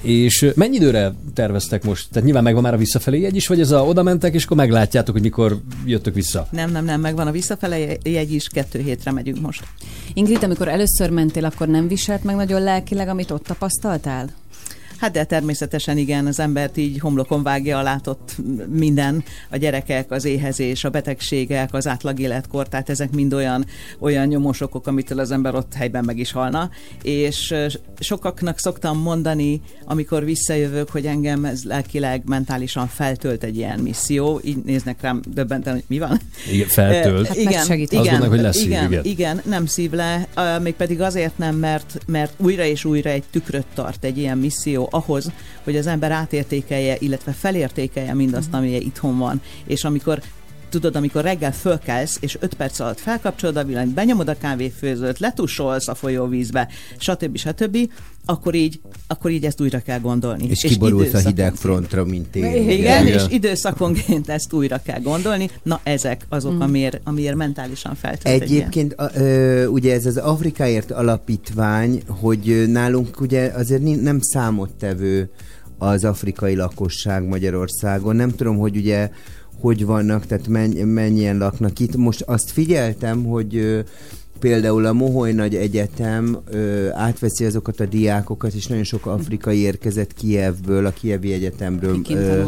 És mennyi időre terveztek most? Tehát nyilván megvan már a visszafelé jegy is, vagy ez a oda mentek, és akkor meglátjátok, hogy mikor jöttök vissza? Nem, nem, nem, megvan a visszafele jegy is, kettő hétre megyünk most. Ingrid, amikor először mentél, akkor nem viselt meg nagyon lelkileg, amit ott tapasztaltál? Hát de természetesen igen, az embert így homlokon vágja a látott minden, a gyerekek, az éhezés, a betegségek, az átlag életkor, tehát ezek mind olyan, olyan nyomosokok, amitől az ember ott helyben meg is halna. És sokaknak szoktam mondani, amikor visszajövök, hogy engem ez lelkileg, mentálisan feltölt egy ilyen misszió, így néznek rám döbbenten, hogy mi van. Igen, feltölt. Hát igen, igen, gondolnak, hogy lesz igen, szív, igen. igen, nem szív le, mégpedig azért nem, mert, mert újra és újra egy tükröt tart egy ilyen misszió ahhoz, hogy az ember átértékelje, illetve felértékelje mindazt, Mhm. ami itthon van. És amikor tudod, amikor reggel fölkelsz, és 5 perc alatt felkapcsolod a villanyt, benyomod a kávéfőzőt, letussolsz a folyóvízbe, stb. stb., akkor így, akkor így ezt újra kell gondolni. És kiborulsz a hideg frontra, mint én. igen, és időszakonként ezt újra kell gondolni. Na, ezek azok, amiért, amiért mentálisan feltölt egy ilyen. Egyébként a, ö, ugye ez az Afrikáért alapítvány, hogy nálunk ugye azért nem számottevő az afrikai lakosság Magyarországon. Nem tudom, hogy ugye hogy vannak, tehát menny, mennyien laknak itt. Most azt figyeltem, hogy ö, például a Moholy Nagy Egyetem ö, átveszi azokat a diákokat, és nagyon sok afrikai érkezett Kievből, a Kievi Egyetemről. Ö,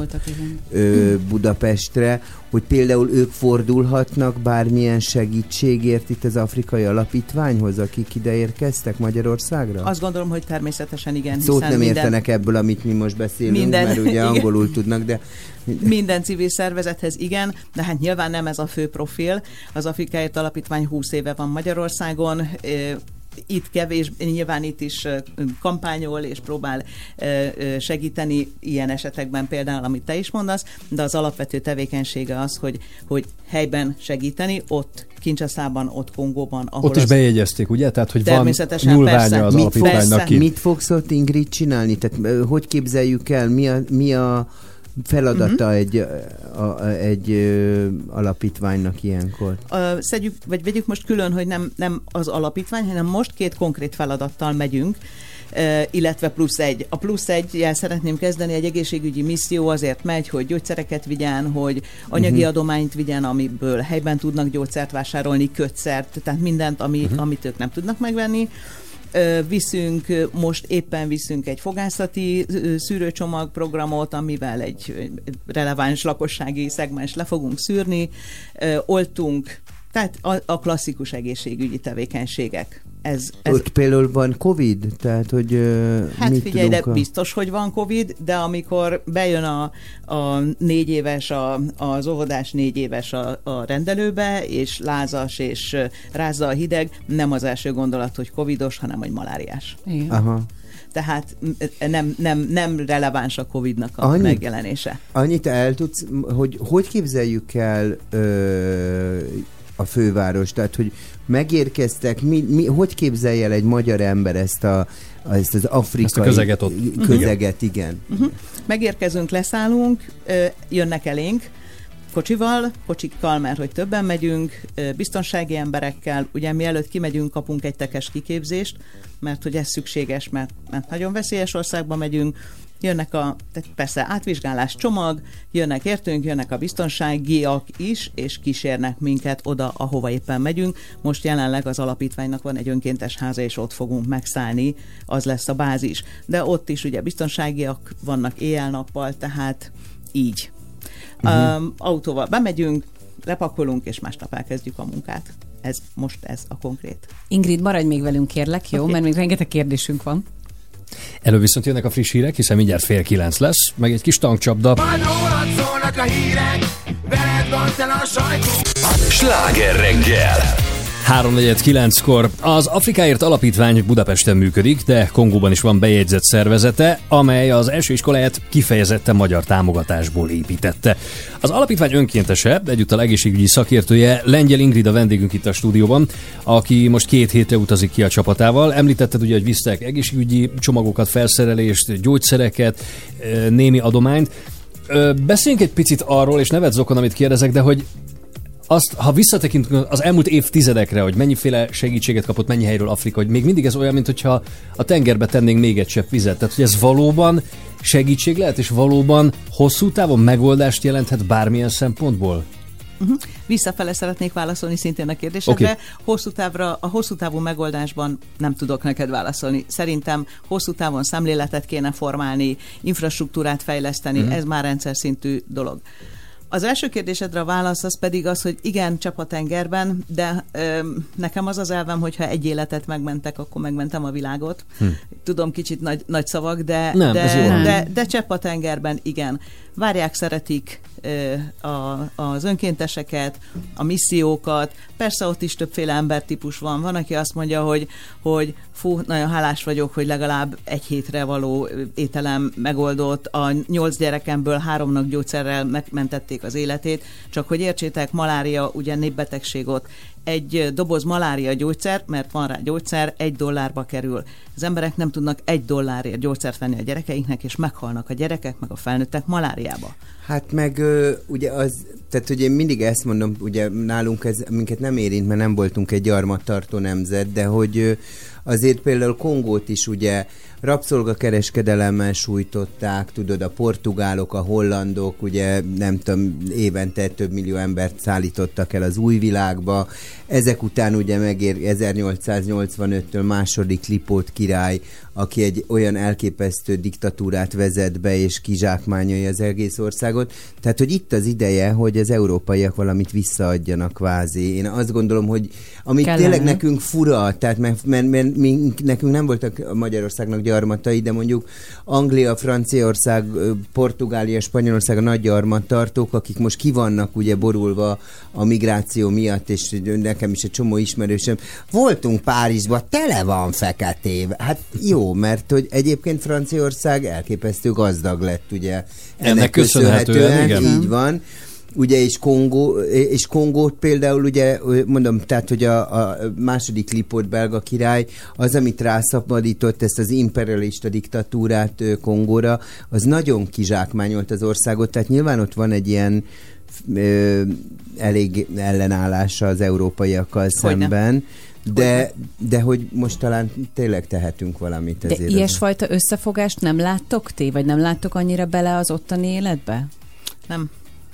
ö, Budapestre, hogy például ők fordulhatnak bármilyen segítségért itt az afrikai alapítványhoz, akik ide érkeztek Magyarországra? Azt gondolom, hogy természetesen igen, Szót nem minden, értenek ebből, amit mi most beszélünk, Minden- mert ugye angolul tudnak, de minden civil szervezethez igen, de hát nyilván nem ez a fő profil. Az Afrikáért Alapítvány 20 éve van Magyarországon, itt kevés, nyilván itt is kampányol és próbál segíteni ilyen esetekben például, amit te is mondasz, de az alapvető tevékenysége az, hogy, hogy helyben segíteni, ott Kincsaszában, ott Kongóban, ahol Ott is az bejegyezték, ugye? Tehát, hogy van Természetesen, nyúlványa persze. az Mit alapítványnak persze. mit fogsz ott Ingrid csinálni? Tehát hogy képzeljük el, mi a, mi a feladata Mhm. egy, a, a, egy ö, alapítványnak ilyenkor? Ö, szedjük, vagy vegyük most külön, hogy nem, nem az alapítvány, hanem most két konkrét feladattal megyünk, ö, illetve plusz egy. A plusz egyel szeretném kezdeni, egy egészségügyi misszió azért megy, hogy gyógyszereket vigyen, hogy anyagi uh-huh. adományt vigyen, amiből helyben tudnak gyógyszert vásárolni, kötszert, tehát mindent, ami, uh-huh. amit ők nem tudnak megvenni. Viszünk, most éppen viszünk egy fogászati ö, szűrőcsomagprogramot, amivel egy releváns lakossági szegmens le fogunk szűrni. Oltunk, tehát a, a klasszikus egészségügyi tevékenységek. Ez, ez Ott például van Covid? Tehát, hogy ö, Hát mit figyelj, de a... biztos, hogy van Covid, de amikor bejön a, a négy éves, a, az óvodás négy éves a, a rendelőbe, és lázas, és rázza a hideg, nem az első gondolat, hogy covidos, hanem hogy maláriás. Igen. Aha. Tehát nem, nem, nem releváns a Covid-nak a Annyi? megjelenése. Annyit el tudsz, hogy hogy képzeljük el ö, a főváros? Tehát, hogy megérkeztek, mi, mi, hogy képzelje el egy magyar ember ezt, a, ezt az afrikai Ezt a közeget ott. Közeget, igen. Uh-huh. Megérkezünk, leszállunk, jönnek elénk, kocsival, kocsikkal, mert hogy többen megyünk, biztonsági emberekkel, ugye mielőtt kimegyünk, kapunk egy tekes kiképzést, mert hogy ez szükséges, mert, mert nagyon veszélyes országba megyünk, jönnek a, tehát persze átvizsgálás csomag, jönnek értünk, jönnek a biztonságiak is, és kísérnek minket oda, ahova éppen megyünk. Most jelenleg az alapítványnak van egy önkéntes háza, és ott fogunk megszállni, az lesz a bázis. De ott is ugye biztonságiak vannak éjjel-nappal, tehát így. Uh-huh. Um, autóval bemegyünk, lepakolunk, és másnap elkezdjük a munkát. Ez most ez a konkrét. Ingrid, maradj még velünk, kérlek, jó? Oké. Mert még rengeteg kérdésünk van. Előbb viszont jönnek a friss hírek, hiszen mindjárt fél kilenc lesz, meg egy kis tankcsapda. Majd rólad szólnak a hírek, veled van tele a sajtó. Sláger reggel! 3.49-kor az Afrikáért Alapítvány Budapesten működik, de Kongóban is van bejegyzett szervezete, amely az első iskoláját kifejezetten magyar támogatásból építette. Az alapítvány önkéntese, egyúttal egészségügyi szakértője, Lengyel Ingrid a vendégünk itt a stúdióban, aki most két hétre utazik ki a csapatával. Említetted ugye, hogy visztek egészségügyi csomagokat, felszerelést, gyógyszereket, némi adományt. Beszéljünk egy picit arról, és nevet zokon, amit kérdezek, de hogy azt, ha visszatekintünk az elmúlt évtizedekre, hogy mennyiféle segítséget kapott mennyi helyről Afrika, hogy még mindig ez olyan, mint hogyha a tengerbe tennénk még egy csepp vizet. Tehát, hogy ez valóban segítség lehet, és valóban hosszú távon megoldást jelenthet bármilyen szempontból? Visszafele szeretnék válaszolni szintén a kérdésedre. Okay. Hosszú távra, a hosszú távú megoldásban nem tudok neked válaszolni. Szerintem hosszú távon szemléletet kéne formálni, infrastruktúrát fejleszteni, mm. ez már rendszer szintű dolog. Az első kérdésedre a válasz az pedig az, hogy igen, csap a tengerben, de ö, nekem az az elvem, hogy ha egy életet megmentek, akkor megmentem a világot. Hm. Tudom, kicsit nagy, nagy szavak, de, Nem, de, hangzik. de, de csepp a tengerben, igen. Várják, szeretik a, az önkénteseket, a missziókat. Persze ott is többféle embertípus van. Van, aki azt mondja, hogy, hogy fú, nagyon hálás vagyok, hogy legalább egy hétre való ételem megoldott. A nyolc gyerekemből háromnak gyógyszerrel megmentették az életét. Csak hogy értsétek, malária ugye népbetegség ott. Egy doboz malária gyógyszer, mert van rá gyógyszer, egy dollárba kerül. Az emberek nem tudnak egy dollárért gyógyszert venni a gyerekeinknek, és meghalnak a gyerekek, meg a felnőttek maláriába. Hát meg ugye az, tehát ugye én mindig ezt mondom, ugye nálunk ez minket nem érint, mert nem voltunk egy gyarmattartó nemzet, de hogy azért például Kongót is ugye rabszolgakereskedelemmel sújtották, tudod, a portugálok, a hollandok, ugye nem tudom, évente több millió embert szállítottak el az új világba. Ezek után ugye megér 1885-től második Lipót király, aki egy olyan elképesztő diktatúrát vezet be, és kizsákmányolja az egész országot. Tehát, hogy itt az ideje, hogy az európaiak valamit visszaadjanak kvázi. Én azt gondolom, hogy amit Kellene. tényleg nekünk fura, tehát mert, mert, mert mi, nekünk nem voltak Magyarországnak gyarmatai, de mondjuk Anglia, Franciaország, Portugália, Spanyolország a nagy gyarmattartók, akik most ki vannak ugye borulva a migráció miatt, és nekem is egy csomó ismerősöm. Voltunk Párizsban, tele van feketéve. Hát jó, mert hogy egyébként Franciaország elképesztő gazdag lett, ugye. Ennek, Ennek köszönhetően, igen. így van. Ugye, és, Kongó, és Kongót például, ugye, mondom, tehát, hogy a, a második Lipót belga király, az, amit rászabadított ezt az imperialista diktatúrát Kongóra, az nagyon kizsákmányolt az országot, tehát nyilván ott van egy ilyen ö, elég ellenállása az európaiakkal Hogyne. szemben, de, de hogy most talán tényleg tehetünk valamit De ezért. ilyesfajta összefogást nem láttok ti, vagy nem láttok annyira bele az ottani életbe? Nem.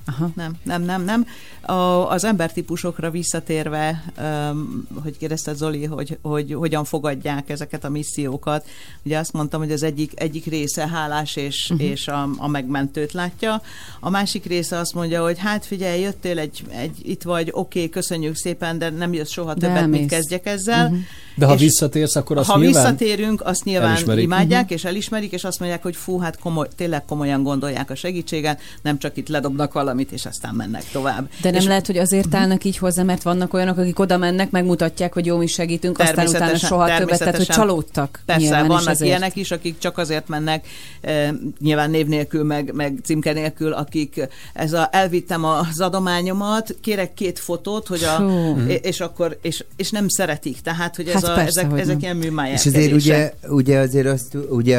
Aha. Nem, nem, nem, nem. A, az embertípusokra visszatérve, um, hogy kérdezted Zoli, hogy, hogy hogyan fogadják ezeket a missziókat, ugye azt mondtam, hogy az egyik, egyik része hálás és, uh-huh. és a, a megmentőt látja, a másik része azt mondja, hogy hát figyelj, jöttél egy, egy itt vagy, oké, okay, köszönjük szépen, de nem jössz soha De többet, mit elmész. kezdjek ezzel. Uh-huh. De ha És- visszatérsz, akkor azt ha nyilván... visszatérünk, azt nyilván elismerik. imádják, uh-huh. és elismerik, és azt mondják, hogy fú, hát komoly, tényleg komolyan gondolják a segítséget, nem csak itt ledobnak valamit, és aztán mennek tovább. De nem és lehet, hogy azért állnak így hozzá, mert vannak olyanok, akik oda mennek, megmutatják, hogy jó, mi segítünk, aztán utána soha többet, tehát hogy csalódtak. Persze, nyilván, vannak ezért. ilyenek is, akik csak azért mennek, e, nyilván név nélkül, meg, meg címke nélkül, akik ez a, elvittem az adományomat, kérek két fotót, hogy a, Fú. és akkor, és, és nem szeretik, tehát, hogy ez Hát a, persze, ezek, hogy ezek nem. ilyen műmáják. És azért ugye, ugye azért azt, ugye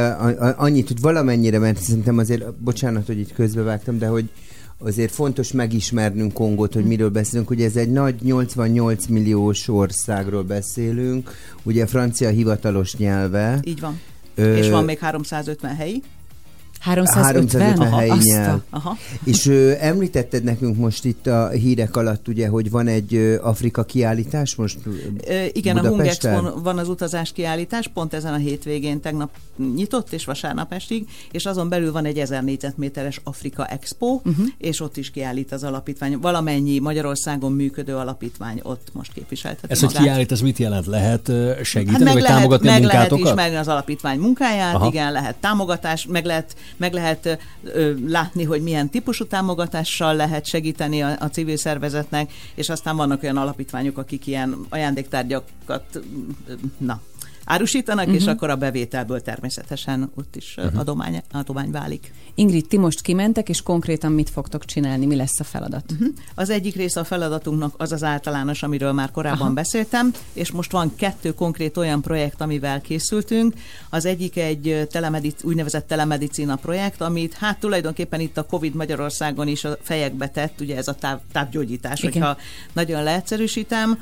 annyit, hogy valamennyire, mert szerintem azért, bocsánat, hogy itt közbevágtam, de hogy azért fontos megismernünk Kongót, hogy miről beszélünk. Ugye ez egy nagy 88 milliós országról beszélünk, ugye francia hivatalos nyelve. Így van. Ö, És van még 350 helyi. 350? Aha, helyi azt a- nyelv. Aha. És ö, említetted nekünk most itt a hírek alatt, ugye, hogy van egy ö, Afrika kiállítás most Ö, Igen, a Budapesten? Hungexpon van az utazás kiállítás, pont ezen a hétvégén tegnap nyitott, és vasárnap estig, és azon belül van egy 1000 négyzetméteres Afrika Expo, uh-huh. és ott is kiállít az alapítvány. Valamennyi Magyarországon működő alapítvány ott most képviselteti Ez, hogy magát. kiállít, ez mit jelent? Lehet segíteni, Hát meg vagy lehet, támogatni meg a lehet munkátokat? ismerni az alapítvány munkáját, Aha. Aha. igen, lehet támogatás, meg lehet, meg lehet ö, látni, hogy milyen típusú támogatással lehet segíteni a, a civil szervezetnek, és aztán vannak olyan alapítványok, akik ilyen ajándéktárgyakat na, árusítanak, uh-huh. és akkor a bevételből természetesen ott is uh-huh. adomány, adomány válik. Ingrid, ti most kimentek, és konkrétan mit fogtok csinálni? Mi lesz a feladat? Uh-huh. Az egyik része a feladatunknak az az általános, amiről már korábban Aha. Beszéltem, és most van kettő konkrét olyan projekt, amivel készültünk. Az egyik egy telemedic, úgynevezett telemedicina projekt, amit hát tulajdonképpen itt a Covid Magyarországon is a fejekbe tett, ugye ez a táv, távgyógyítás, Igen. hogyha nagyon leegyszerűsítem.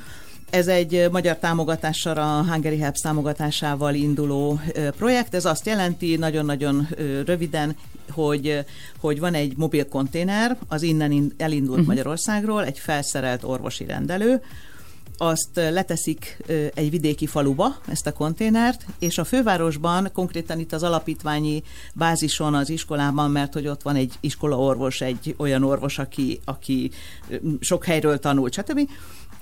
Ez egy magyar támogatással, a Hungary Helps támogatásával induló projekt. Ez azt jelenti, nagyon-nagyon röviden, hogy, hogy van egy mobil konténer, az innen in- elindult uh-huh. Magyarországról, egy felszerelt orvosi rendelő, azt leteszik egy vidéki faluba, ezt a konténert, és a fővárosban, konkrétan itt az alapítványi bázison az iskolában, mert hogy ott van egy iskolaorvos, egy olyan orvos, aki, aki sok helyről tanult, stb.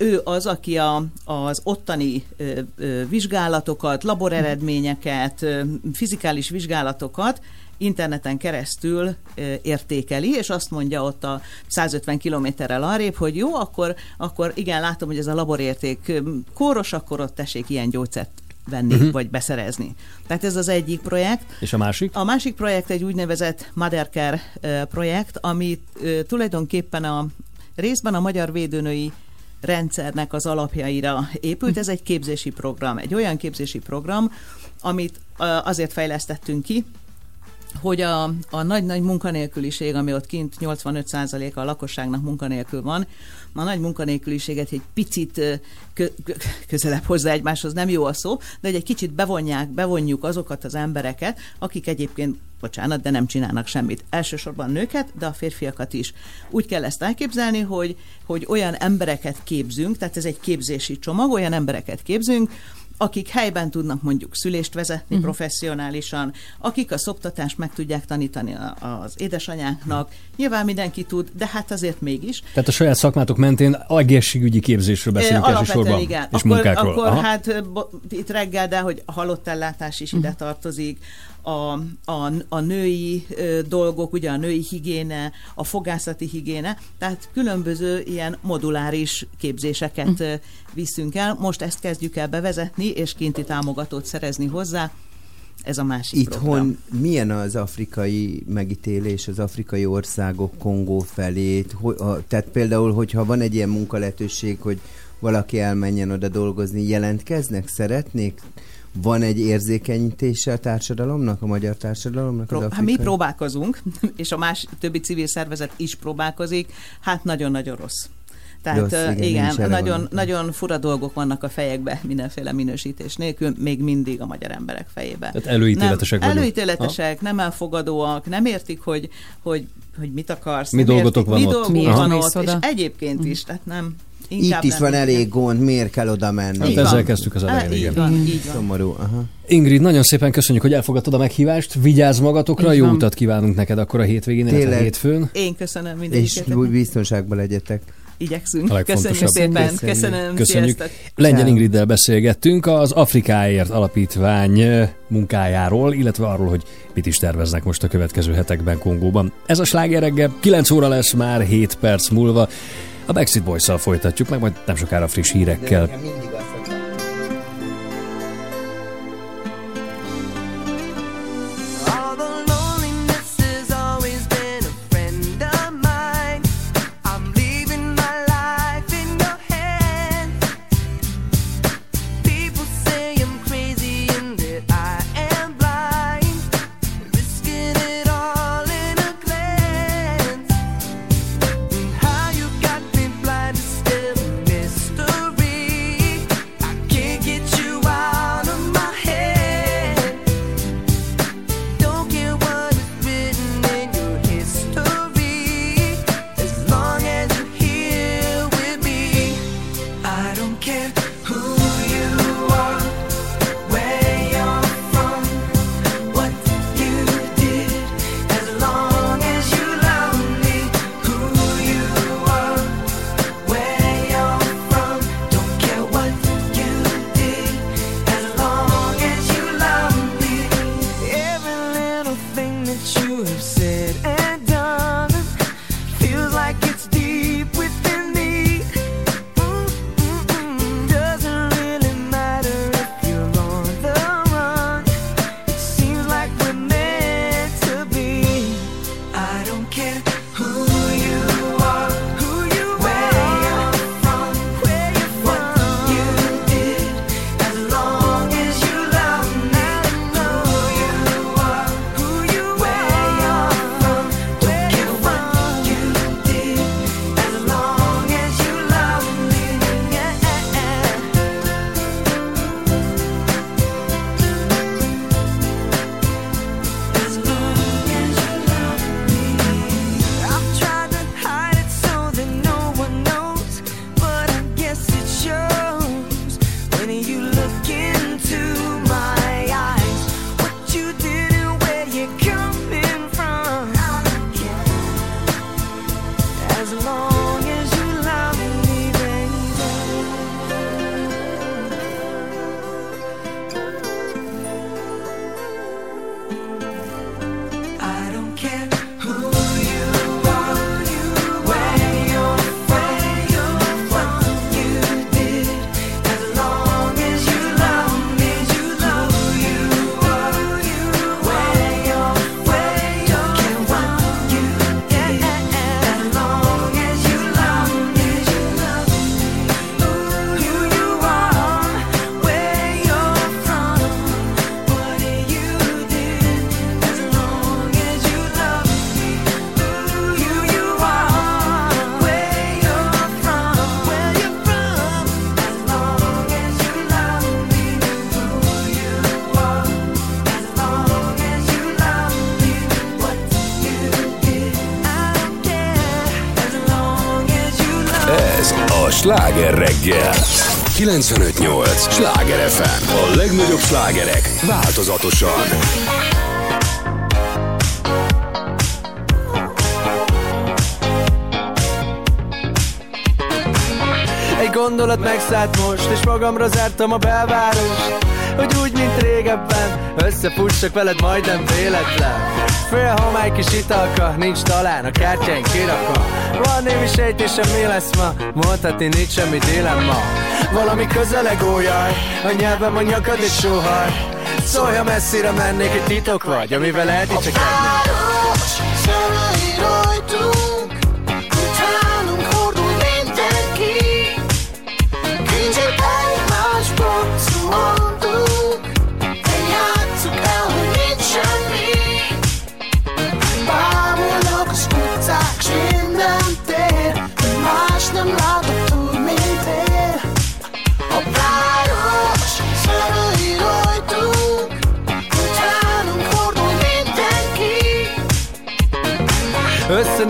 Ő az, aki a, az ottani ö, ö, vizsgálatokat, laboreredményeket, ö, fizikális vizsgálatokat interneten keresztül értékeli, és azt mondja ott a 150 kilométerrel arrébb, hogy jó, akkor, akkor igen, látom, hogy ez a laborérték kóros, akkor ott tessék ilyen gyógyszert venni, uh-huh. vagy beszerezni. Tehát ez az egyik projekt. És a másik? A másik projekt egy úgynevezett Mothercare projekt, amit ö, tulajdonképpen a részben a magyar védőnői rendszernek az alapjaira épült. Ez egy képzési program, egy olyan képzési program, amit azért fejlesztettünk ki, hogy a, a nagy-nagy munkanélküliség, ami ott kint 85%-a a lakosságnak munkanélkül van, a nagy munkanélküliséget egy picit közelebb hozzá egymáshoz, nem jó a szó, de egy kicsit bevonják, bevonjuk azokat az embereket, akik egyébként bocsánat, de nem csinálnak semmit. Elsősorban nőket, de a férfiakat is. Úgy kell ezt elképzelni, hogy, hogy olyan embereket képzünk, tehát ez egy képzési csomag, olyan embereket képzünk, akik helyben tudnak mondjuk szülést vezetni uh-huh. professzionálisan, akik a szoptatást meg tudják tanítani az édesanyáknak. Nyilván mindenki tud, de hát azért mégis. Tehát a saját szakmátok mentén egészségügyi képzésről beszélünk elsősorban, igen. és akkor, munkákról. Akkor Aha. hát bo- itt reggel, de hogy a halottellátás is ide tartozik, a, a, a női dolgok, ugye a női higiéne, a fogászati higiéne, tehát különböző ilyen moduláris képzéseket ö, viszünk el. Most ezt kezdjük el bevezetni, és kinti támogatót szerezni hozzá. Ez a másik program. Itthon milyen az afrikai megítélés, az afrikai országok Kongó felé? Hogy, a, tehát például, hogyha van egy ilyen munkalehetőség, hogy valaki elmenjen oda dolgozni, jelentkeznek, szeretnék? Van egy érzékenyítése a társadalomnak, a magyar társadalomnak? Pró- az hát mi próbálkozunk, és a más többi civil szervezet is próbálkozik, hát nagyon-nagyon rossz. Tehát Rossz, igen, igen, nagyon, van. nagyon fura dolgok vannak a fejekbe mindenféle minősítés nélkül, még mindig a magyar emberek fejébe. Tehát előítéletesek nem, vagyunk. Előítéletesek, nem elfogadóak, nem értik, hogy, hogy, hogy mit akarsz. Mi dolgotok értik, van mi ott. dolgok van ott, és egyébként is, tehát nem. Itt inkább is nem van elég gond, miért kell oda menni? Hát Így ezzel kezdtük az elején, Így igen. van, így van. Szomorú, aha. Ingrid, nagyon szépen köszönjük, hogy elfogadtad a meghívást. Vigyázz magatokra, Így jó van. utat kívánunk neked akkor a hétvégén, illetve a Tényleg. hétfőn. Én köszönöm És mindegyiket. biztonságban legyetek. Igyekszünk. Legfontosabb. Köszönjük szépen. Köszönjük. Köszönöm. Köszönjük. Sziasztok. Lengyel Ciao. Ingriddel beszélgettünk az Afrikáért Alapítvány munkájáról, illetve arról, hogy mit is terveznek most a következő hetekben Kongóban. Ez a sláger reggel 9 óra lesz már 7 perc múlva. A Backstreet Boys-szal folytatjuk, meg majd nem sokára friss hírekkel. mindig azt 95.8 Sláger FM. A legnagyobb slágerek változatosan. Egy gondolat megszállt most, és magamra zártam a belvárost Hogy úgy, mint régebben, összefussak veled majdnem véletlen Fél homály kis italka, nincs talán a kártyáink kirakva Van némi sejtésem, mi lesz ma, mondhatni nincs semmi dilemma Valami közeleg ójaj, a nyelvem a nyakad és sóhaj. Szólj, ha messzire mennék, egy titok vagy, amivel eldicsekednék Város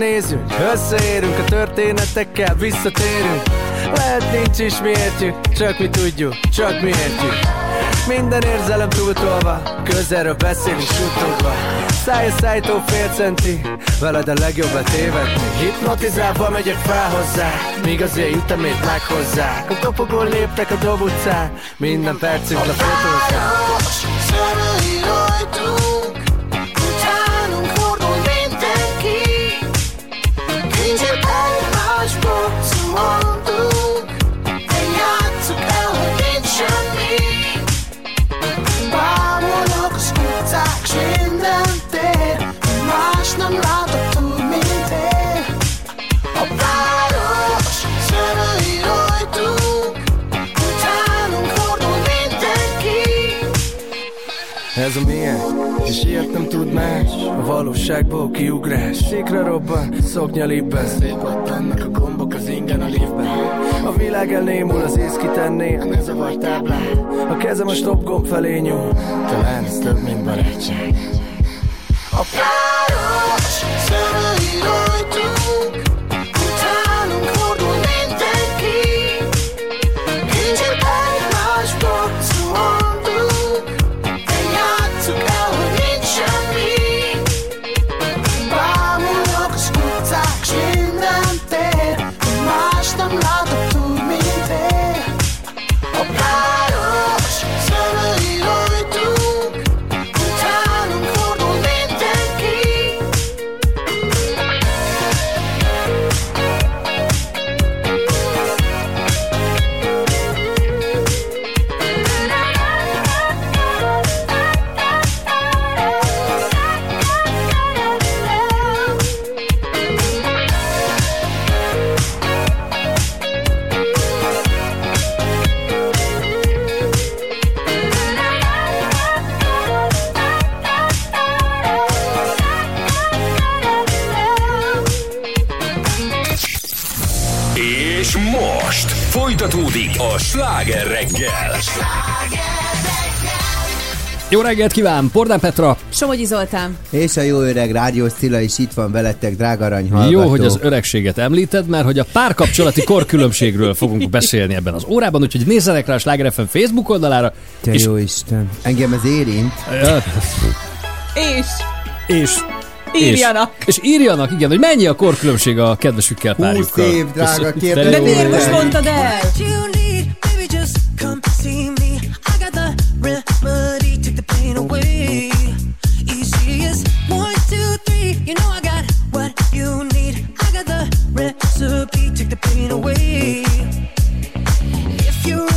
Összenézünk, összeérünk a történetekkel, visszatérünk. Lehet nincs is mi csak mi tudjuk, csak mi értjük. Minden érzelem túltolva, közelről beszélünk suttogva. Száj a szájtó fél centi, veled a legjobb tévedni. Hipnotizálva megyek fel hozzá, míg az ilyen ütemét meghozzák A kopogón léptek a dob utcán, minden percünk lefotózzák Város szemei rajtunk, Ez a milyen, és ilyet nem tud más. A valóságból kiugrás. Székre robban, szoknya lipben Szétpattannak a gombok az ingen a liftben. A világ elnémul, az ész kitenné A ne zavar táblán. A kezem a stop gomb felé nyúl. Talán ez több, mint barátság. A város És most folytatódik a sláger reggel. Jó reggelt kíván, Pordán Petra! Somogyi Zoltán. És a jó öreg rádió Cilla is itt van veletek, drága arany. Jó, hogy az öregséget említed, mert hogy a párkapcsolati korkülönbségről fogunk beszélni ebben az órában, úgyhogy nézzenek rá a Sláger FM Facebook oldalára. Te és... jó Isten, engem ez érint. És. És írjanak. És, és írjanak, igen, hogy mennyi a korkülönbség a kedvesükkel párjukkal. 20 év, drága kérdés. De miért most mondtad el? Recipe. Take the pain away. If you're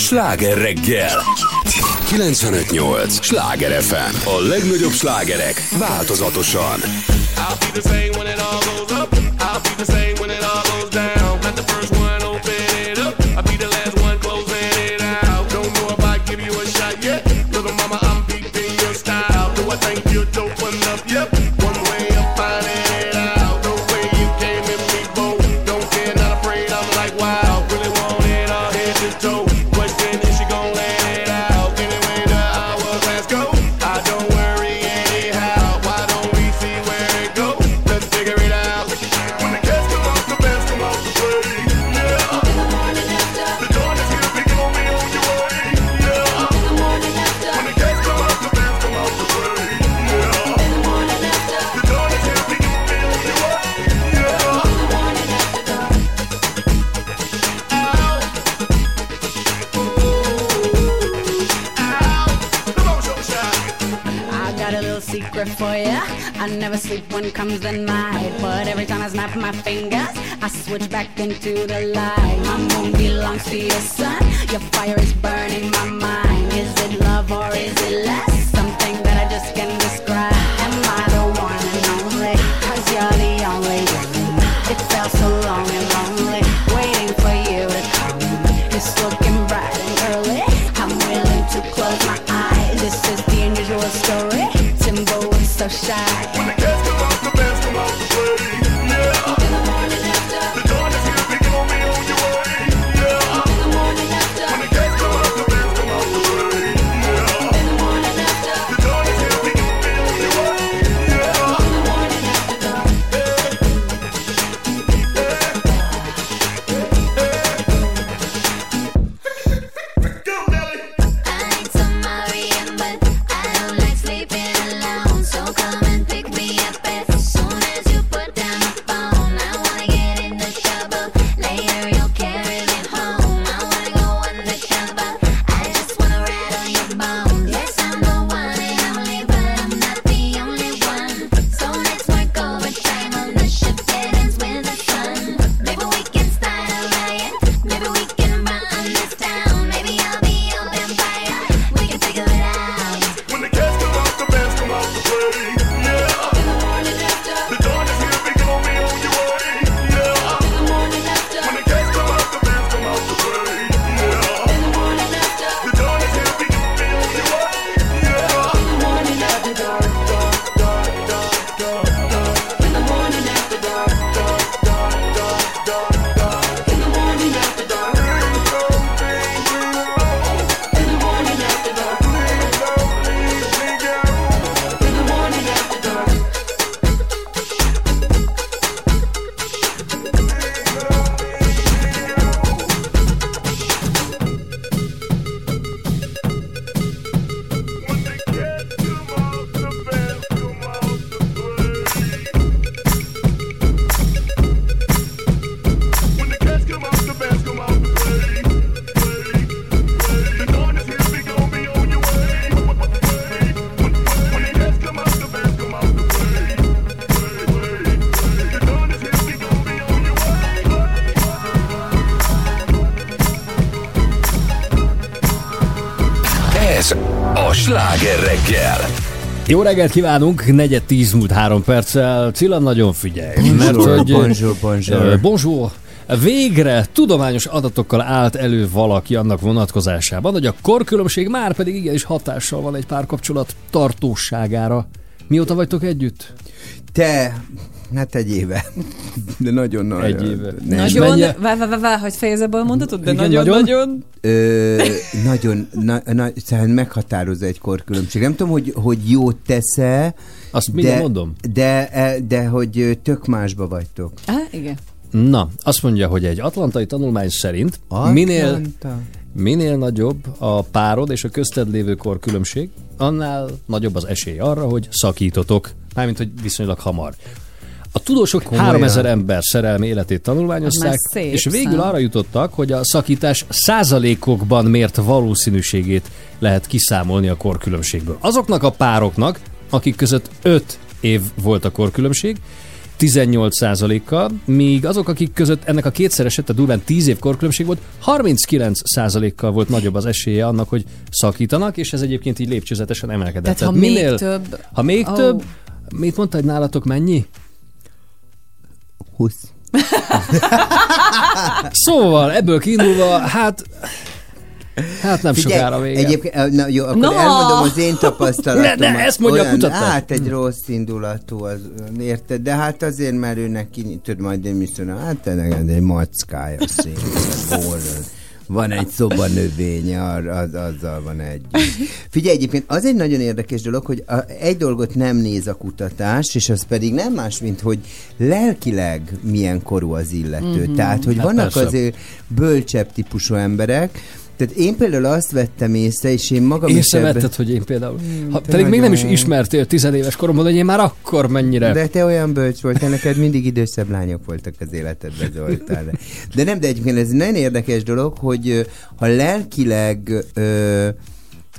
sláger reggel. 95.8. Sláger FM. A legnagyobb slágerek változatosan. I'll be the same when it all goes up. I'll be the same when into the light. Reggelt kívánunk, negyed tíz múlt három perccel. Cilla, nagyon figyelj. Bonjour, bonjour, bonjour. Ö, bonjour. Végre tudományos adatokkal állt elő valaki annak vonatkozásában, hogy a korkülönbség már pedig igenis hatással van egy párkapcsolat tartóságára. Mióta vagytok együtt? Te, hát egy éve. De nagyon nagy. Egy éve. Nem. Nagyon, vár, vár, vár, vár, hogy fejezze be a mondatot, de Igen, nagyon, nagyon. nagyon. Ö, nagyon, na, na, szóval meghatározza egy korkülönbség. Nem tudom, hogy, hogy jót tesz-e, Azt de, mondom. de, e, de hogy tök másba vagytok. Á, igen. Na, azt mondja, hogy egy atlantai tanulmány szerint minél, Atlanta. minél nagyobb a párod és a közted lévő korkülönbség, annál nagyobb az esély arra, hogy szakítotok. Mármint, hogy viszonylag hamar. A tudósok Komolyan? 3000 ember szerelmi életét tanulmányozták, szép és végül szám. arra jutottak, hogy a szakítás százalékokban mért valószínűségét lehet kiszámolni a korkülönbségből. Azoknak a pároknak, akik között 5 év volt a korkülönbség, 18%-kal, míg azok, akik között ennek a kétszereset, tehát durván 10 év korkülönbség volt, 39%-kal volt nagyobb az esélye annak, hogy szakítanak, és ez egyébként így lépcsőzetesen emelkedett. Tehát, ha még több... Ha még Ó. több, mit mondta, hogy nálatok mennyi? 20. Szóval ebből kiindulva, hát Hát nem Figyelj, sokára vége. Egyébként, eh, na jó, akkor Na! elmondom az én tapasztalatomat. Ne, ne, ezt mondja a Olyan, kutatás. Hát egy rossz indulatú, az, érted? De hát azért, mert ő neki, tudod, majd én is mondom, hát neked egy mackája borrod. Van egy szobanövénye, ar- az, azzal van egy. Figyelj, egyébként az egy nagyon érdekes dolog, hogy a, egy dolgot nem néz a kutatás, és az pedig nem más, mint hogy lelkileg milyen korú az illető. Mhm. Tehát, hogy Hát vannak persze. azért bölcsebb típusú emberek, tehát én például azt vettem észre, és én magam is Észrevetted, ebbe- hogy én például, ha, te pedig még nem is ismertél tizenéves koromban, hogy én már akkor mennyire... De te olyan bölcs voltál, neked mindig idősebb lányok voltak az életedben, Zoltán. De, nem, de egyébként ez nagyon érdekes dolog, hogy ha lelkileg ö,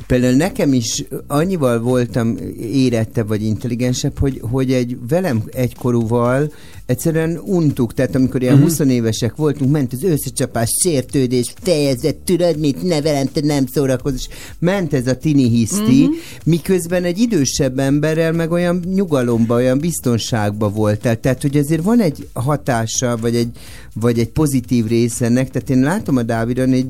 például nekem is annyival voltam érettebb vagy intelligensebb, hogy, hogy egy velem egykorúval egyszerűen untuk, tehát amikor ilyen Mhm. 20 évesek voltunk, ment az összecsapás, sértődés, fejezet, tudod mit, ne velem, te nem szórakozz, és ment ez a tini hiszti, Mhm. miközben egy idősebb emberrel meg olyan nyugalomba, olyan biztonságba voltál. Tehát, hogy azért van egy hatása, vagy egy, vagy egy pozitív része ennek. Tehát én látom a Dávidon, egy,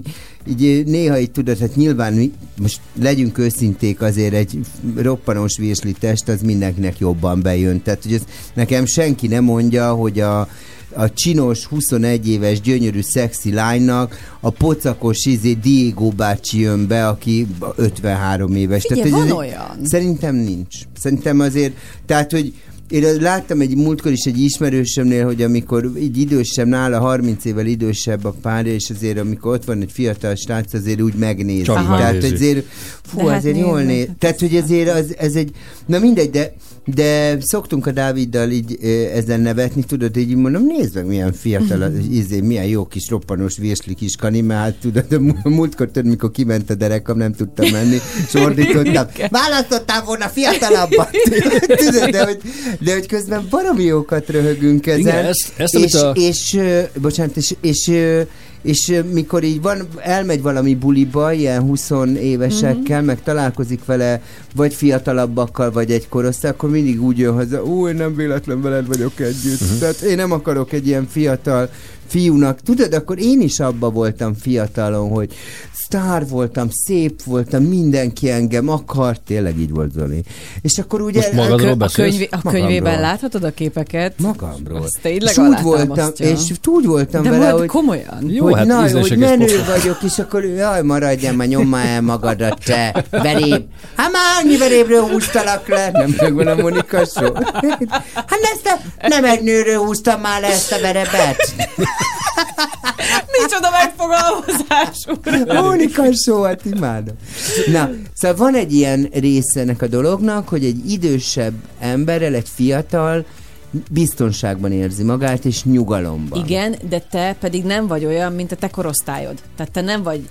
így néha így tudod, hát nyilván mi, most legyünk őszinték, azért egy roppanós virsli test az mindenkinek jobban bejön. Tehát, hogy ez nekem senki nem mondja, hogy a, a csinos, 21 éves, gyönyörű, szexi lánynak a pocakos izé Diego bácsi jön be, aki 53 éves. Figyelj, hogy van ez- olyan. Szerintem nincs. Szerintem azért, tehát, hogy én láttam egy múltkor is egy ismerősömnél, hogy amikor így idősebb, nála 30 évvel idősebb a párja, és azért amikor ott van egy fiatal srác, azért úgy megnézi. Csak Tehát megnézi. azért, fú, De hát azért nézd jól néz. hát Tehát, hogy ezért az, ez egy, na mindegy, de de szoktunk a Dáviddal így ezen nevetni, tudod, így mondom, nézd meg, milyen fiatal, az, izé, milyen jó kis roppanos virsli kis kani, mert hát tudod, a mú- múltkor tudod, mikor kiment a derekam, nem tudtam menni, és ordítottam, választottam volna fiatalabbat. tudod, de hogy, de hogy közben baromi jókat röhögünk ezen. Igen, ezt- ezt, és, a- és, ö, bocsánat, és, és, és mikor így van, elmegy valami buliba, ilyen 20 évesekkel, Mhm. meg találkozik vele, vagy fiatalabbakkal, vagy egy korosztály, akkor mindig úgy jön haza, ú, én nem véletlen veled vagyok együtt. Mhm. Tehát én nem akarok egy ilyen fiatal fiúnak. Tudod, akkor én is abba voltam fiatalon, hogy sztár voltam, szép voltam, mindenki engem akart, tényleg így volt Zoli. És akkor ugye... Most magadról A, könyvé, a Magamról. könyvében láthatod a képeket? Magamról. Az tényleg és úgy voltam, és úgy voltam De vele, hogy komolyan. Jó, hogy, hát na, hogy menő pofák. vagyok, és akkor jaj, maradjál, már nyomma el magadat, te veréb. Hát már annyi verébről húztalak le. Nem megvan a Monika show. Hát ezt a, nem egy nőről húztam már le ezt a verebet. Micsoda megfogalmazás. Monika show, hát imádom. Na, szóval van egy ilyen része ennek a dolognak, hogy egy idősebb emberrel, egy fiatal biztonságban érzi magát, és nyugalomban. Igen, de te pedig nem vagy olyan, mint a te korosztályod. Tehát te nem vagy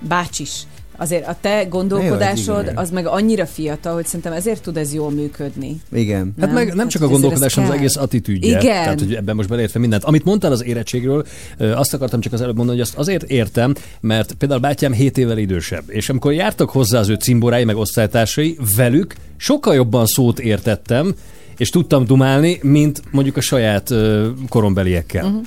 bácsis. Azért a te gondolkodásod igen. az meg annyira fiatal, hogy szerintem ezért tud ez jól működni. Igen. Hát meg nem Hát, csak a gondolkodás, hanem az egész attitűdje. Igen. Tehát, hogy ebben most beleértve mindent. Amit mondtál az érettségről, azt akartam csak az előbb mondani, hogy azt azért értem, mert például bátyám 7 évvel idősebb, és amikor jártak hozzá az ő cimborái, meg osztálytársai, velük sokkal jobban szót értettem, és tudtam dumálni, mint mondjuk a saját korombeliekkel. Uh-huh.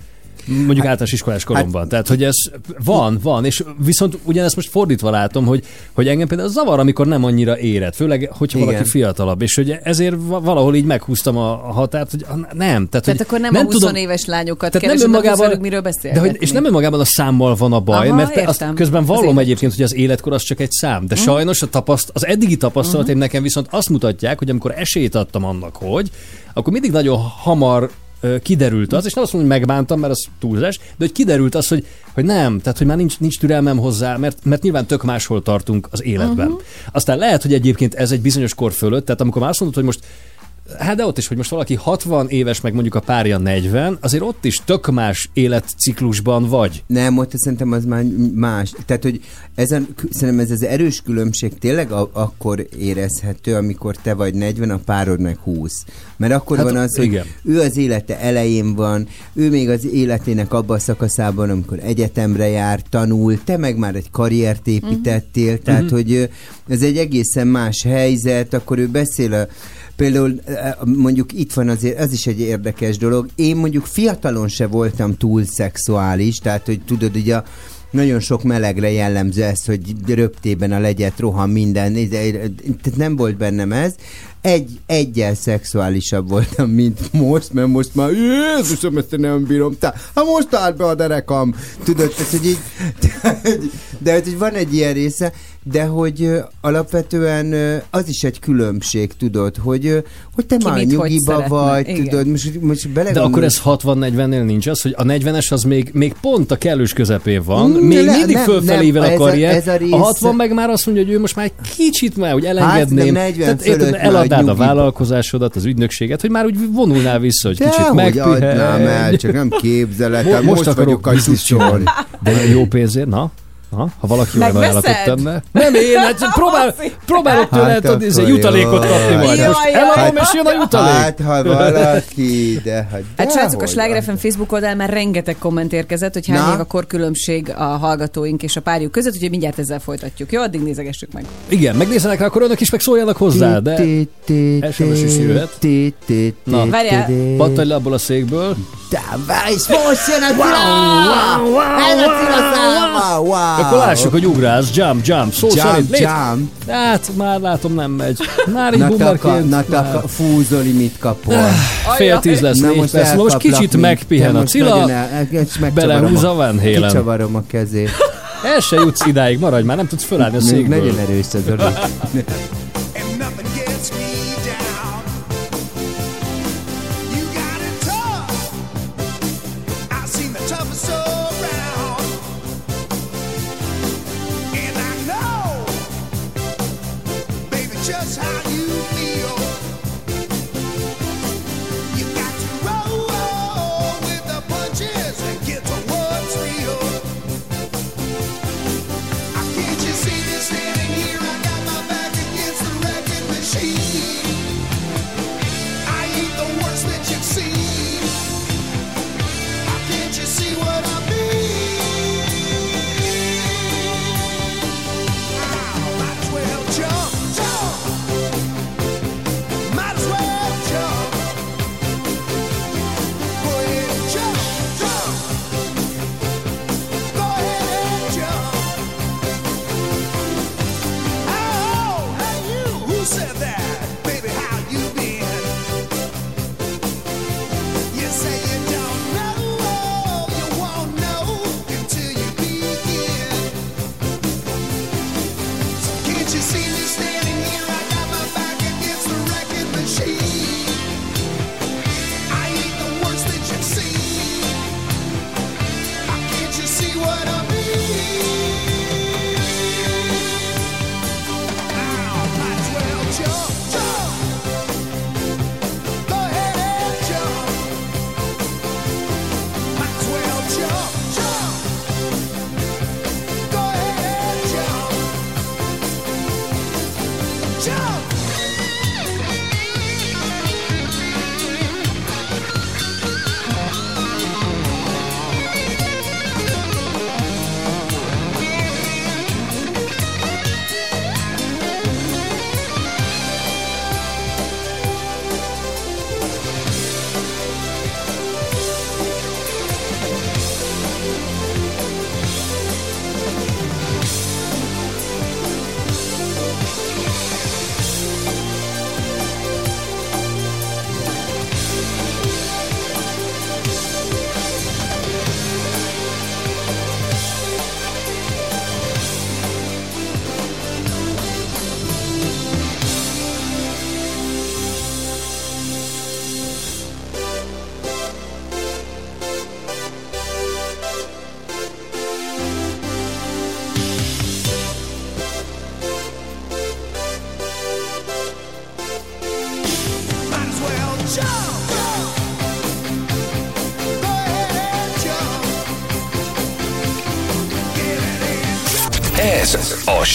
Mondjuk hát, általános iskolás koromban. Hát, Tehát, hogy ez van, van, és viszont ugyanezt most fordítva látom, hogy, hogy engem például zavar, amikor nem annyira érett, főleg, hogyha Igen. valaki fiatalabb, és hogy ezért va- valahol így meghúztam a, határt, hogy nem. Tehát, Tehát hogy akkor nem, nem a 20 tudom, éves lányokat tehát nem keresed, nem tudsz önmagával, velük miről de beszélgetni. hogy, és nem önmagában a számmal van a baj, Aha, mert azt közben Az vallom élet. egyébként, hogy az életkor az csak egy szám. De sajnos a tapaszt, az eddigi tapasztalataim nekem viszont azt mutatják, hogy amikor esélyt adtam annak, hogy, akkor mindig nagyon hamar kiderült az, és nem azt mondom, hogy megbántam, mert az túlzás, de hogy kiderült az, hogy, hogy nem, tehát hogy már nincs, nincs türelmem hozzá, mert, mert nyilván tök máshol tartunk az életben. Uh-huh. Aztán lehet, hogy egyébként ez egy bizonyos kor fölött, tehát amikor már azt mondod, hogy most Hát de ott is, hogy most valaki 60 éves, meg mondjuk a párja 40, azért ott is tök más életciklusban vagy. Nem, ott szerintem az már más. Tehát, hogy ezen, szerintem ez az erős különbség tényleg a, akkor érezhető, amikor te vagy 40, a párod meg 20. Mert akkor Hát, van az, hogy igen. ő az élete elején van, ő még az életének abban a szakaszában, amikor egyetemre jár, tanul, te meg már egy karriert építettél, Mhm. tehát, hogy ö, ez egy egészen más helyzet, akkor ő beszél a Például mondjuk itt van azért, az is egy érdekes dolog. Én mondjuk fiatalon se voltam túl szexuális, tehát hogy tudod, ugye a, nagyon sok melegre jellemző ez, hogy röptében a legyet rohan minden, de- tehát nem volt bennem ez. Egy, egyel szexuálisabb voltam, mint most, mert most már Jézusom, ezt nem bírom. Tá, ha most állt be a derekam. Tudod, tehát, hogy így, de, de hogy van egy ilyen része, de hogy alapvetően az is egy különbség, tudod, hogy, hogy te Ki már nyugiba vagy, Igen. tudod, most, most De belegondolsz- akkor ez 60-40-nél nincs az, hogy a 40-es az még, még pont a kellős közepén van, Mm, még de ne- mindig nem, fölfelével nem, a ez a- ez a a, rész- 60 meg már azt mondja, hogy ő most már egy kicsit már, hogy elengedném. Hát, de 40 Tehát érted, eladnád a vállalkozásodat, az ügynökséget, hogy már úgy vonulnál vissza, hogy De kicsit megpihenj. el, csak nem képzeled, Mo- most, most vagyok a. De jó pénzért, na? Ha, ha valaki olyan ajánlatot tenne. Nem én, hát csak próbál, próbálok tőle Hát tudni, ez jutalékot kapni majd. Jaj, Most eladom, és jön a jutalék. Hát, ha valaki, de hát Hát srácok, a Sláger. FM Facebook oldalán már rengeteg komment érkezett, hogy hány év a korkülönbség a hallgatóink és a párjuk között, úgyhogy mindjárt ezzel folytatjuk. Jó, addig nézegessük meg. Igen, megnézzenek rá, akkor önök is meg szóljanak hozzá, de SMS is jöhet. Na. Várjál. pattanj le abból a székből. Tá, És most jön a cila! Ez a cila száma! Wow! Akkor lássuk, hogy ugrálsz, jump, jump, szó Jump, szerint. légy- jump. Hát, már látom nem megy. Már így bummerként. na taka, fú, Zoli, mit kapol? Fél tíz lesz, Na négy most perc. Na most kicsit megpihen a cila, a a- Van Halen. Kicsavarom a kezét. El se jutsz idáig, maradj már, nem tudsz fölállni a Még székből. nagyon erős ez Zoli.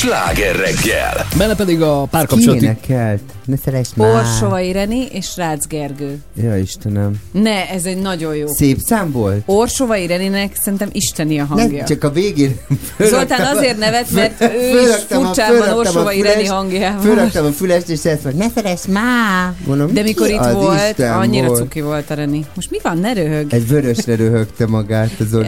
Sláger reggel. Benne pedig a Ki párkapcsolati... énekelt? Ne szeress már. Orsovai Reni és Rácz Gergő. Ja, Istenem. Ne, ez egy nagyon jó. Szép szám volt? Orsovai Reninek szerintem isteni a hangja. Nem, csak a végén Zoltán azért nevet, mert ő is a Orsovai Reni hangjával. Fölraktam a fülest, és ezt mondta, ne szeress már! Mondom, De mikor itt az volt, Isten annyira volt? cuki volt a Reni. Most mi van, ne röhög. Egy vörösre röhögte magát az Zoli.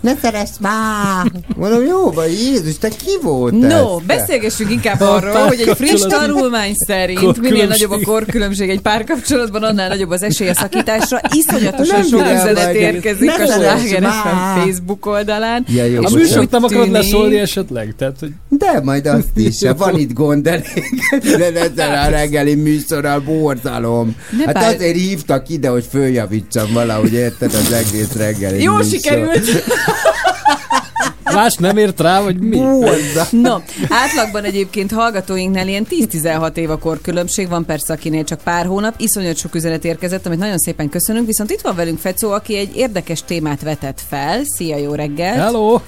Ne szeress már! Mondom, jó van, Jézus, te ki volt No, ez? beszélgessünk inkább arról, hogy egy friss tanulmány szerint minél nagyobb a korkülönbség egy párkapcsolatban, annál nagyobb az esély a szakításra. Iszonyatosan Nem sok üzenet érkezik a Sláger Facebook oldalán. Ja, jó, A műsort nem akarod leszólni esetleg? Tehát, hogy De majd azt is, van itt gond ezzel a reggeli műsorral borzalom. Hát bár- azért hívtak ide, hogy följavítsam valahogy, érted az egész reggeli Jó műsor. sikerült! más nem ért rá, vagy mi? Borzalom. No, átlagban egyébként hallgatóinknál ilyen 10-16 év a korkülönbség, van persze akinél csak pár hónap, iszonyat sok üzenet érkezett, amit nagyon szépen köszönünk, viszont itt van velünk Fecó, aki egy érdekes témát vetett fel. Szia, jó reggelt! Hello!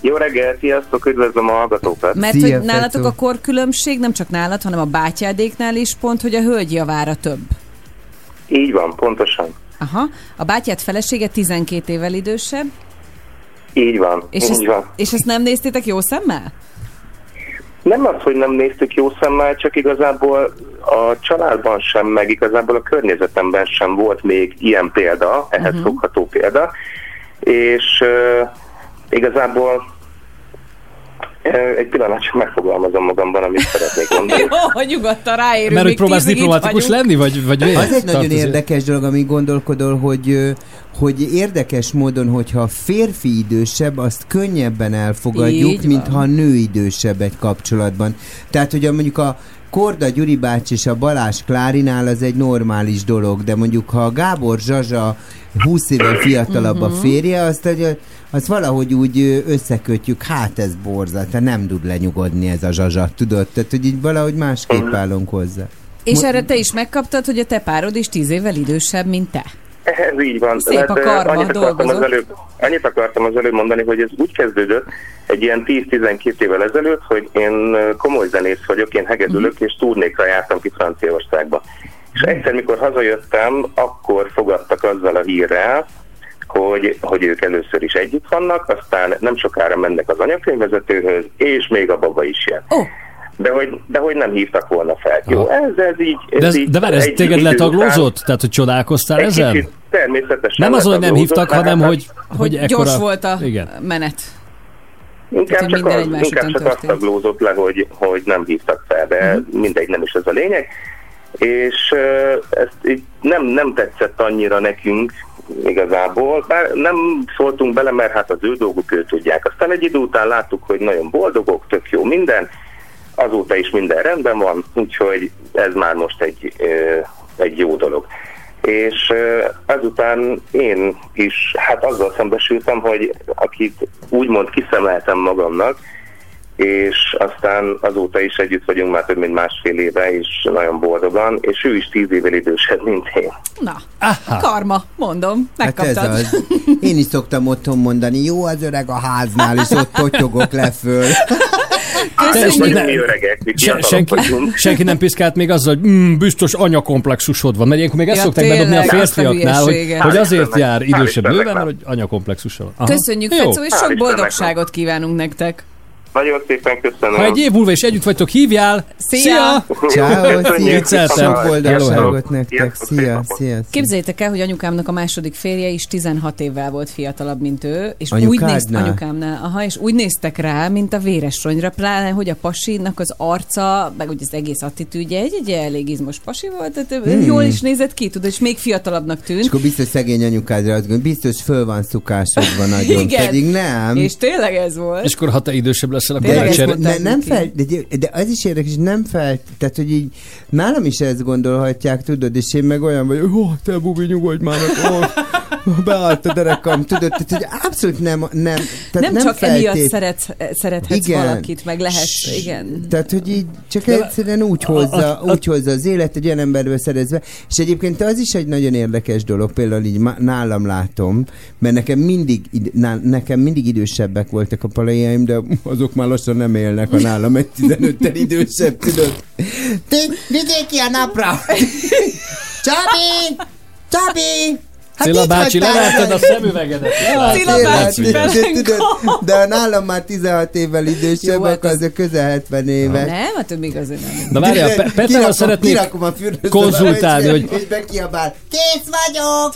Jó reggel, sziasztok, üdvözlöm a hallgatókat. Mert hogy nálatok a korkülönbség nem csak nálad, hanem a bátyádéknál is pont, hogy a hölgy javára több. Így van, pontosan. Aha. A bátyád felesége 12 évvel idősebb, Így van, és így ezt, van. és ezt nem néztétek jó szemmel? Nem az, hogy nem néztük jó szemmel, csak igazából a családban sem, meg igazából a környezetemben sem volt még ilyen példa, ehhez uh-huh. fogható példa, és uh, igazából egy pillanat csak megfogalmazom magamban, amit szeretnék mondani. Jó, hogy nyugodtan ráérünk. Mert hogy próbálsz diplomatikus lenni, vagy, vagy miért? Az egy nagyon érdekes dolog, amit gondolkodol, hogy, hogy érdekes módon, hogyha a férfi idősebb, azt könnyebben elfogadjuk, mint ha a nő idősebb egy kapcsolatban. Tehát, hogy a, mondjuk a Korda Gyuri bácsi és a Balázs Klárinál az egy normális dolog, de mondjuk ha a Gábor Zsazsa 20 évvel fiatalabb a Mhm. férje, azt, hogy azt valahogy úgy összekötjük, hát ez borzat, tehát nem tud lenyugodni ez a Zsazsa, tudod? Tehát, hogy így valahogy másképp állunk hozzá. És erre te is megkaptad, hogy a te párod is 10 évvel idősebb, mint te. Ez így van. Szép a ö, karma, annyit akartam, az előbb, annyit akartam az előbb mondani, hogy ez úgy kezdődött egy ilyen 10-12 évvel ezelőtt, hogy én komoly zenész vagyok, én hegedülök, Mhm. és turnékra jártam ki Franciaországba. És egyszer, mikor hazajöttem, akkor fogadtak azzal a hírrel, hogy, hogy ők először is együtt vannak, aztán nem sokára mennek az anyakönyvvezetőhöz, és még a baba is jön. Oh. De hogy, de hogy nem hívtak volna fel. Jó, ez, ez így... Ez De, ez, így de várj, ez téged letaglózott? után- Tehát, hogy csodálkoztál egy ezen? kicsit természetesen Nem azon, hogy nem hívtak, hanem hát hogy, hogy, Hogy ekkora... gyors volt a Igen. menet. Inkább Tehát, csak, az, inkább csak azt taglózott le, hogy, hogy nem hívtak fel, de uh-huh. mindegy, nem is ez a lényeg. És ezt így nem, nem tetszett annyira nekünk igazából, bár nem szóltunk bele, mert hát az ő dolguk, ő tudják. Aztán egy idő után láttuk, hogy nagyon boldogok, tök jó minden, azóta is minden rendben van, úgyhogy ez már most egy, egy jó dolog. És ö, ezután én is hát azzal szembesültem, hogy akit úgymond kiszemeltem magamnak, és aztán azóta is együtt vagyunk már több mint másfél éve, és nagyon boldogan, és ő is tíz évvel idősebb, mint én. Na, karma, mondom, Hát ez megkaptad. az. Én is szoktam otthon mondani, jó az öreg a háznál, és ott totyogok le föl. Köszönjük. Vagyunk mi öregek, mi Se, fiatalok senki, senki nem piszkált még azzal, hogy mm, biztos anyakomplexusod van. Mert ilyenkor még ezt Ja, szokták bedobni a tényleg, azt a férfiaknál, hogy, hogy azért jár idősebb bőven, mert hogy anyakomplexusa van. Aha. Köszönjük, Jó. Fecó, és sok boldogságot kívánunk nektek. Nagyon szépen köszönöm. Ha egy év múlva is együtt vagytok, hívjál! Szia! Ciao, szia, sok boldogságot Hello, nektek. Szia, szia, szia. Képzeljétek el, hogy anyukámnak a második férje is 16 évvel volt fiatalabb, mint ő, és úgy néztek Anyukádnál? anyukámnál, aha, és úgy néztek rá, mint a véresronyra, pláne, hogy a pasinak az arca, meg úgy az egész attitűdje, egy, egy elég izmos pasi volt, tehát Hmm. jól is nézett ki, tudod, és még fiatalabbnak És tűnt. akkor biztos szegény anyukádra azt gondol, biztos föl van szukásodva nagyon, Igen. pedig nem. És tényleg ez volt. És akkor, ha te idősebb leszel, akkor De, mondták ne, nem fel, de, de az is érdekes, hogy nem fel, tehát hogy így nálam is ezt gondolhatják, tudod, és én meg olyan vagyok, ó, te bubi, nyugodj már meg, beállt a derekam, tudod, tehát hogy abszolút nem, nem, tehát nem, nem csak emiatt feltét- szeret, szerethetsz Igen. valakit, meg lehetsz, igen. Tehát, hogy így csak De- egyszerűen úgy hozza, úgy hozza az élet egy olyan emberbe szerezve. És egyébként az is egy nagyon érdekes dolog, például így nálam látom, mert nekem mindig, nekem mindig idősebbek voltak a palaiaim, de azok már lassan nem élnek, ha nálam egy 15-tel idősebb, tudod. Vigyél ki a napra! Csabi! Csabi! Hát Cilla bácsi, leverted a szemüvegedet. Cilla bácsi, de- nálam már 16 évvel idősebb, Jó, hát akkor az- a közel 70 éves. Nem, hát ő még azért nem. Na várjál, Pe- Petrával Kirakom- szeretnék konzultálni, hogy És bekiabál, kész vagyok!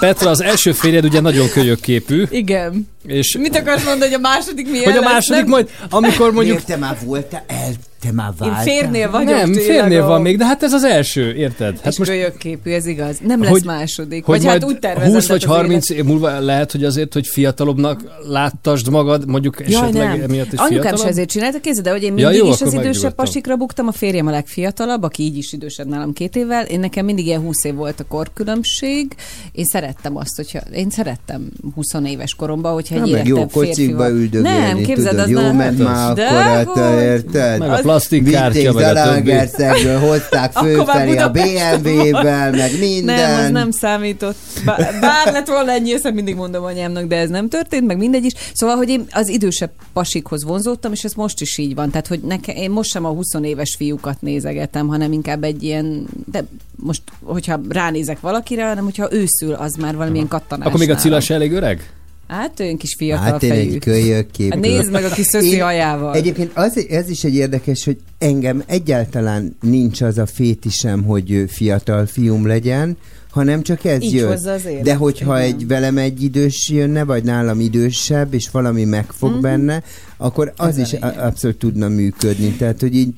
Petra az első férjed ugye nagyon kölyök képű, Igen. és Mit akarsz mondani, hogy a második milyen hogy a második majd, amikor mondjuk Miért te már voltál el? Te már Én váltál? férnél vagyok nem, tényleg férnél van még, de hát ez az első, érted? Hát Hát most kölyökképű, ez igaz. Nem lesz hogy, második. hogy vagy hát úgy tervezem. 20 vagy tehát az 30 év múlva lehet, hogy azért, hogy fiatalabbnak láttasd magad, mondjuk Jaj, esetleg nem. emiatt is Anyukám fiatalabb? se ezért csinálta, kézzel, de hogy én Ja, mindig jó, is az idősebb pasikra buktam, a férjem a legfiatalabb, aki így is idősebb nálam két évvel. Én nekem mindig ilyen 20 év volt a korkülönbség. Én szerettem azt, hogyha én szerettem 20 éves koromban, hogyha egy Na, meg jó férfi kocsikba van. üldögélni, Nem, képzeld, tudod, az jó nem. ment már akkor, hát, érted? Plastikkártya, meg a többi. Hozták fölfelé a BMW-vel, meg minden. Nem, az nem számított. Bár, bár lett volna ennyi, ezt mindig mondom anyámnak, de ez nem történt, meg mindegy is. Szóval, hogy én az idősebb pasikhoz vonzódtam, és ez most is így van. Tehát, hogy nekem, én most sem a 20 éves fiúkat nézegetem, hanem inkább egy ilyen, de most, hogyha ránézek valakire, hanem hogyha őszül, az már valamilyen kattanás. Akkor még a. Cilla elég öreg? Hát ő kis fiatal Hát én fejű. egy kölyök kép. Hát nézd meg a kis szöszi hajával. Egyébként az, ez is egy érdekes, hogy engem egyáltalán nincs az a fétisem, hogy fiatal fiúm legyen, hanem csak ez Így jön. De hogyha igen. egy velem egy idős jönne, vagy nálam idősebb, és valami megfog Mhm. benne, akkor az Ez is a- abszolút tudna működni. Tehát, hogy így,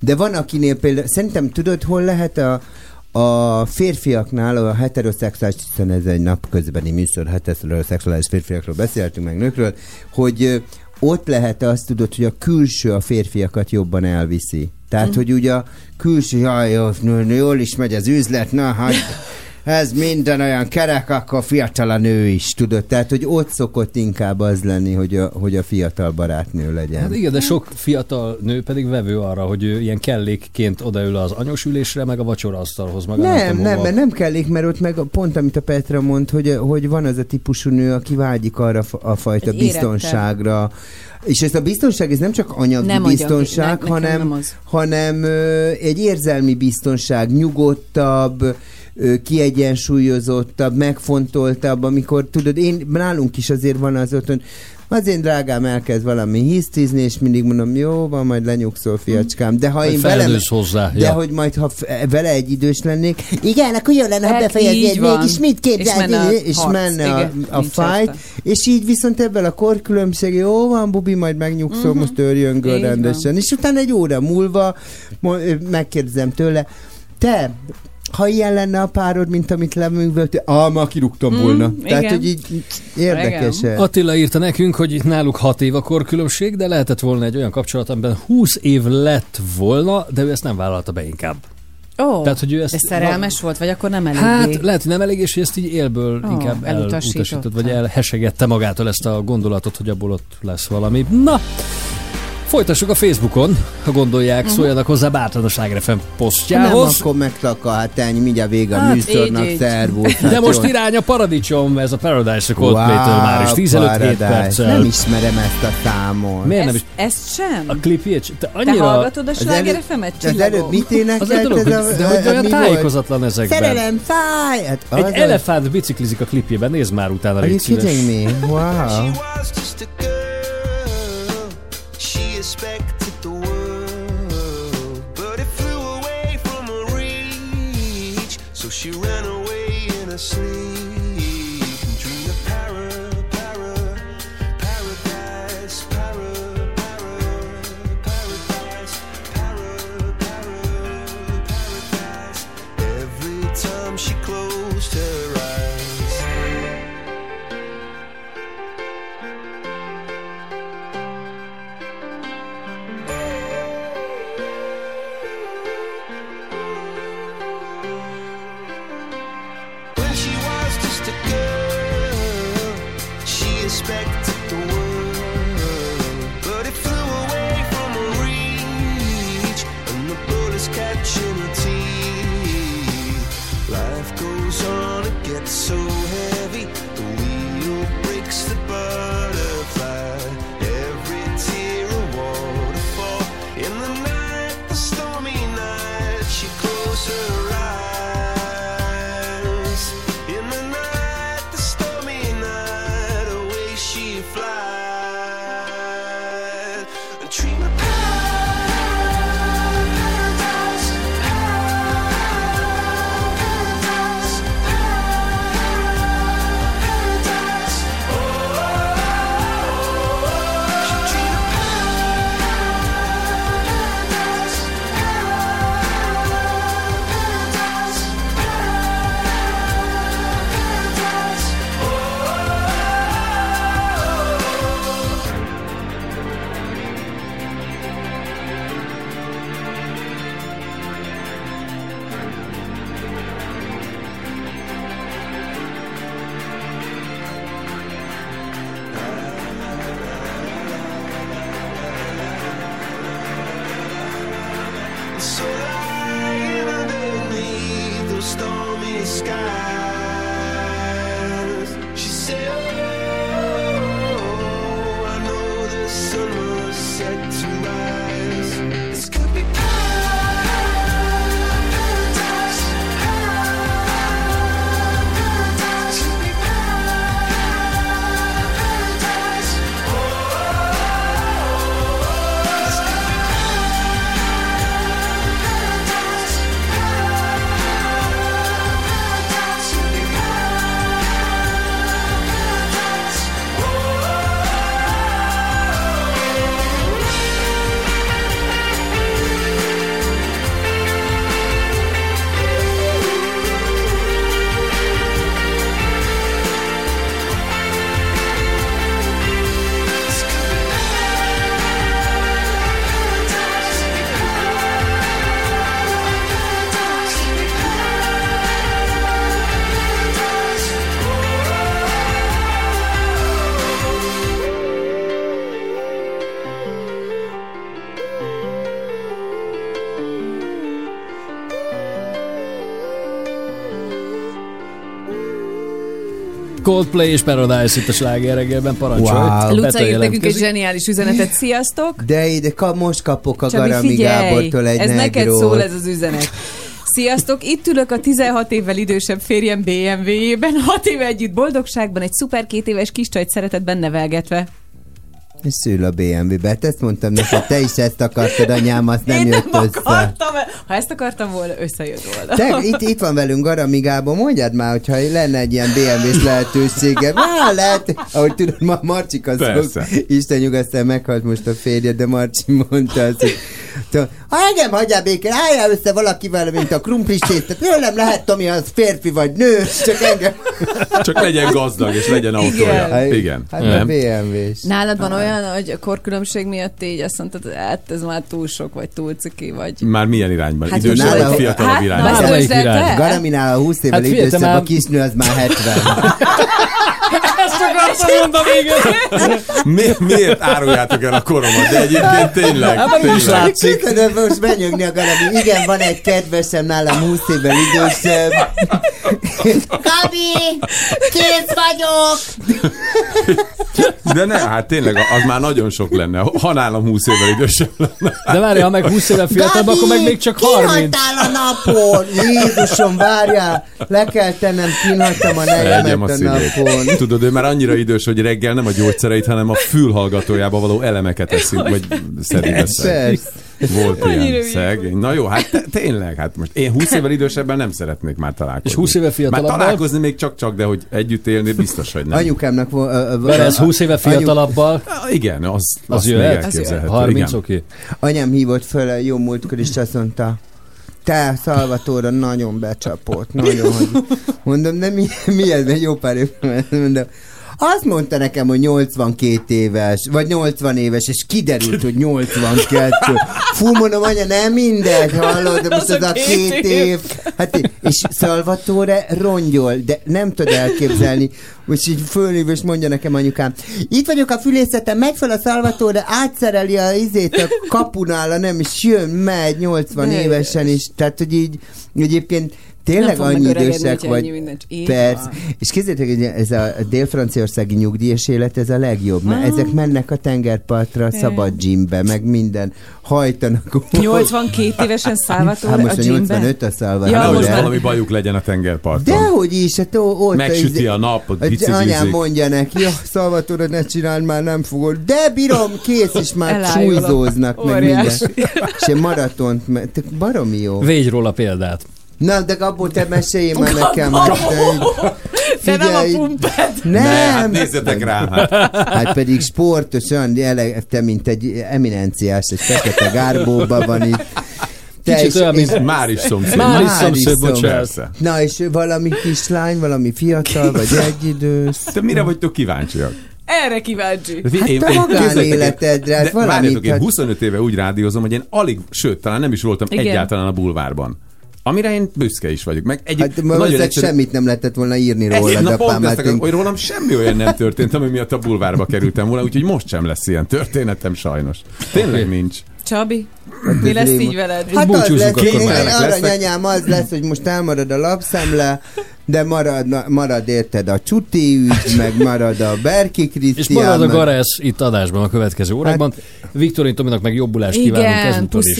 de van akinél például, szerintem tudod, hol lehet a, a férfiaknál, a heteroszexuális, hiszen ez egy napközbeni műsor, heteroszexuális férfiakról beszéltünk meg nőkről, hogy ott lehet azt tudod, hogy a külső a férfiakat jobban elviszi. Tehát, Mhm. hogy ugye a külső, jaj, jó, nő, nő, jól is megy az üzlet, na, hát ez minden olyan kerek, akkor fiatal a nő is, tudod? Tehát, hogy ott szokott inkább az lenni, hogy a, hogy a fiatal barátnő legyen. Hát igen, de sok fiatal nő pedig vevő arra, hogy ő ilyen kellékként odaül az anyós ülésre, meg a vacsoraasztalhoz, meg a Nem, tudom nem, mert nem kellék, mert ott meg a- pont, amit a Petra mond, hogy, hogy van az a típusú nő, aki vágyik arra a fa- a fajta biztonságra. És ez a biztonság, ez nem csak anyagi Nem anyagi, biztonság, ne- nekem hanem, nem az. hanem ö, egy érzelmi biztonság, nyugodtabb, kiegyensúlyozottabb, megfontoltabb, amikor tudod, én nálunk is azért van az otthon, az én drágám elkezd valami hisztizni, és mindig mondom, jó, van, majd lenyugszol, fiacskám. De ha én velem, felelősz hozzá, de ja. hogy majd, ha vele egy idős lennék, igen, akkor jó lenne, ha Hát befejeznéd van. mégis, mit És menne a képzelni, és harc. menne a, Igen, a nincs fight, és így viszont ebben a korkülönbség, jó van, Bubi, majd megnyugszol, Mhm. most örjöngöl rendesen. És utána egy óra múlva megkérdezem tőle, te, ha ilyen lenne a párod, mint amit leművölt, ah, már kirúgtam Mm, volna. Tehát, igen. hogy így érdekes. Attila írta nekünk, hogy itt náluk 6 év a korkülönbség, de lehetett volna egy olyan kapcsolat, amiben 20 év lett volna, de ő ezt nem vállalta be inkább. Ó, Tehát, hogy ő ezt- de szerelmes volt, vagy akkor nem eléggé? Hát lehet, hogy nem elég, és ezt így élből oh, inkább elutasított, vagy elhesegette magától ezt a gondolatot, hogy abból ott lesz valami. Na, folytassuk a Facebookon, ha gondolják, Mhm. szóljanak hozzá bátran a Sláger FM Nem, posztjához. akkor meglaka, hát ennyi, mindjárt vége a Hát, műsornak, szervusz. De hát most jó. irány a paradicsom, ez a Paradise a Coldplay-től már is 15 7 Paradise. perccel. Nem ismerem ezt a számot. Miért nem Ezt, is? ezt sem? A klipjét, te Te annyira... hallgatod a Az sláger előbb- FM-et, Az előbb mit Az egy énekelt? dolog, ez hogy, de hogy olyan tájékozatlan ezekben. Szerelem, fáj! Hát Egy elefánt biciklizik a klipjében, nézd már utána, Are you kidding me? Wow. Expected the world, but it flew away from her reach. So she ran away in her sleep Coldplay és Paradise itt a sláger reggelben, parancsolj. Wow. Luca írt nekünk egy zseniális üzenetet. Sziasztok! De ide ka, most kapok a Csabi, Garami figyelj! Gábortól egy Ez neked negrót. szól ez az üzenet. Sziasztok! Itt ülök a 16 évvel idősebb férjem BMW-jében, 6 éve együtt boldogságban, egy szuper két éves kis csajt szeretetben nevelgetve. Szül a BMW-be. Ezt mondtam neked, te is ezt akartad, anyám, azt nem Én jött nem össze. akartam, ha ezt akartam volna, összejött volna. Te, itt, itt van velünk Garami Gábor, mondjad már, hogyha lenne egy ilyen BMW-s lehetősége. Á, lehet, ahogy tudod, ma Marcsik az. Isten nyugasztal meghalt most a férje, de Marcsi mondta azt, hogy ha engem hagyjál békén, álljál össze valakivel, mint a krumplis tészta. Tőlem lehet, Tomi, az férfi vagy nő, csak engem. Csak legyen gazdag, és legyen autója. Hát- Igen. Hát Nem? a BMW-s. Nálad van olyan, hogy a korkülönbség miatt így azt mondtad, hát ez már túl sok, vagy túl ciki, vagy... Már milyen irányban? Hát Idősebb, nála- vagy fiatalabb hát, irányban? Te? Garaminál a 20 évvel Hát idősebb, a kisnő az már 70. Ezt akartam mondani, igen. Mi, miért áruljátok el a koromat? De egyébként tényleg. Hát, is tényleg. látszik. Köszönöm most benyögni a. Igen, van egy kedvesem nálam 20 évvel idősebb. Gabi, kész vagyok! De ne, hát tényleg, az már nagyon sok lenne. Ha nálam 20 évvel idősebb lenne. De várj, ha meg 20 éve fiatalabb, akkor meg még csak 30. Kihagytál a napon! Jézusom, várjál! Le kell tennem, kinhagytam a nejemet a a napon. Tudod, ő már annyira idős, hogy reggel nem a gyógyszereit, hanem a fülhallgatójába való elemeket eszünk, vagy szedi veszed. Persze. Volt Annyira ilyen szegény. Na jó, hát te, tényleg, hát most én 20 évvel idősebben nem szeretnék már találkozni. És 20 éve Már fiatalabbal? találkozni még csak-csak, de hogy együtt élni biztos, hogy nem. Anyukámnak Mert ez 20 éve fiatalabbal, Igen, az, az, az az még jöhet? elképzelhető. 30, igen. oké. Anyám hívott föl jó múltkor, és azt mondta, te, Szalvatóra nagyon becsapott, nagyon. hogy- Mondom, de mi, mi ez, egy jó pár év, mondom, azt mondta nekem, hogy 82 éves, vagy 80 éves, és kiderült, hogy 82. Fú, mondom, anya, nem mindegy, hallod, de most az a két év. Hát, és Szalvatore rongyol, de nem tud elképzelni. Most így fölhív, és mondja nekem anyukám, itt vagyok a fülészetem, megy fel a Szalvatore, átszereli a izét a kapunál, nem, és jön, megy 80 De évesen is. Tehát, hogy így egyébként tényleg annyi idősek vagy. Persze. van. És képzeljétek, hogy ez a dél-franciaországi nyugdíjas élet, ez a legjobb, mert Ah. ezek mennek a tengerpartra, szabad gymbe, meg minden, hajtanak. 82 évesen Salvatore Hát a most a gymbe? 85 a Ja, Salvatore. Nehogy most valami bajuk legyen a tengerparton. Dehogy is, hát ott Megsüti a nap, a anyám mondja neki, jó, Salvatore, ne csináld, már nem fogod. De bírom, kész, és már súlyzóznak, meg minden. És maratont, baromi jó. Végy róla példát. Na, de Gabó, te meséljél már nekem. Hát, Te nem a Figyelj. pumped. Nem! Ne, hát nézzetek rám, hát. Hát pedig sportos, olyan te, mint egy eminenciás, egy fekete gárbóban van itt. Te Kicsit is- olyan, mint és- Már is szomszéd. Már is szomszéd, bocsánat. Na, és valami kislány, valami fiatal, vagy egyidős. Te mire vagytok kíváncsiak? Erre kíváncsi. Hát te magánéletedre, hát de valamit, várjatok, én hát- 25 éve úgy rádiózom, hogy én alig, sőt, talán nem is voltam Igen. egyáltalán a bulvárban. Amire én büszke is vagyok. Meg egy, Hát nagyon semmit nem lehetett volna írni róla, Egy, na pont ezt hát én- hogy rólam semmi olyan nem történt, ami miatt a bulvárba kerültem volna, úgyhogy most sem lesz ilyen történetem sajnos. Tényleg nincs. Csabi, mi lesz így veled? Hát az lesz, én, már. aranyanyám az lesz, hogy most elmarad a lapszemle, de marad, marad érted a Csuti ügy, meg marad a Berki Krisztián. És marad a Garesz itt adásban a következő órákban. Viktorin Tominak meg jobbulást kívánunk Igen, ezúttal is.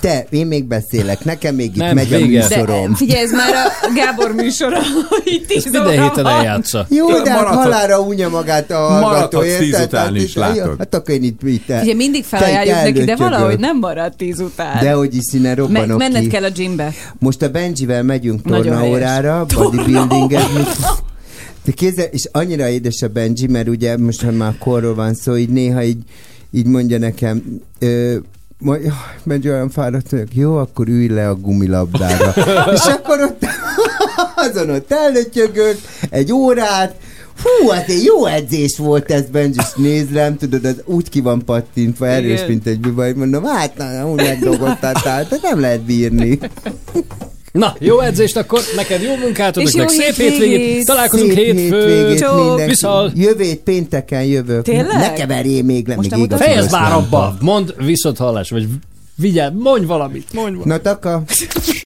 Te, én még beszélek, nekem még itt Nem, megy vége. a De műsorom. figyelj, ez már a Gábor műsora, hogy 10 Minden óra héten eljátsza. Jó, de hát Maradhat- halára unja magát a hallgató, tíz után Hát is, itt- látod? Hát akkor én itt mit Ugye mindig felajánljuk neki, de valahogy nem marad 10 után. De hogy is Me- robbanok menned kell a gymbe. Most a Benjivel megyünk Nagyon tornaórára, bodybuildingezni. De kézzel, és annyira édes a Benji, mert ugye most, ha már korról van szó, így néha így, így mondja nekem, ö, majd, jaj, Benji olyan fáradt vagyok, jó, akkor ülj le a gumilabdára. és akkor ott azon ott előtyögött, egy órát, Hú, hát egy jó edzés volt ez, Benji, és néz rám, tudod, az úgy ki van pattintva, erős, Igen. mint egy bibaj. Mondom, hát na, úgy megdolgoztál, tehát nem lehet bírni. Na, jó edzést akkor, neked jó munkát, És önöknek jó szép hétvégét. Találkozunk Szép hétfőn. Viszont. Jövét pénteken jövök. Tényleg? Ne keverjél még le, Most még? Fejezd már abba! Mondd viszont hallás, vagy vigyázz, mondj valamit, mondj valamit. Na taka.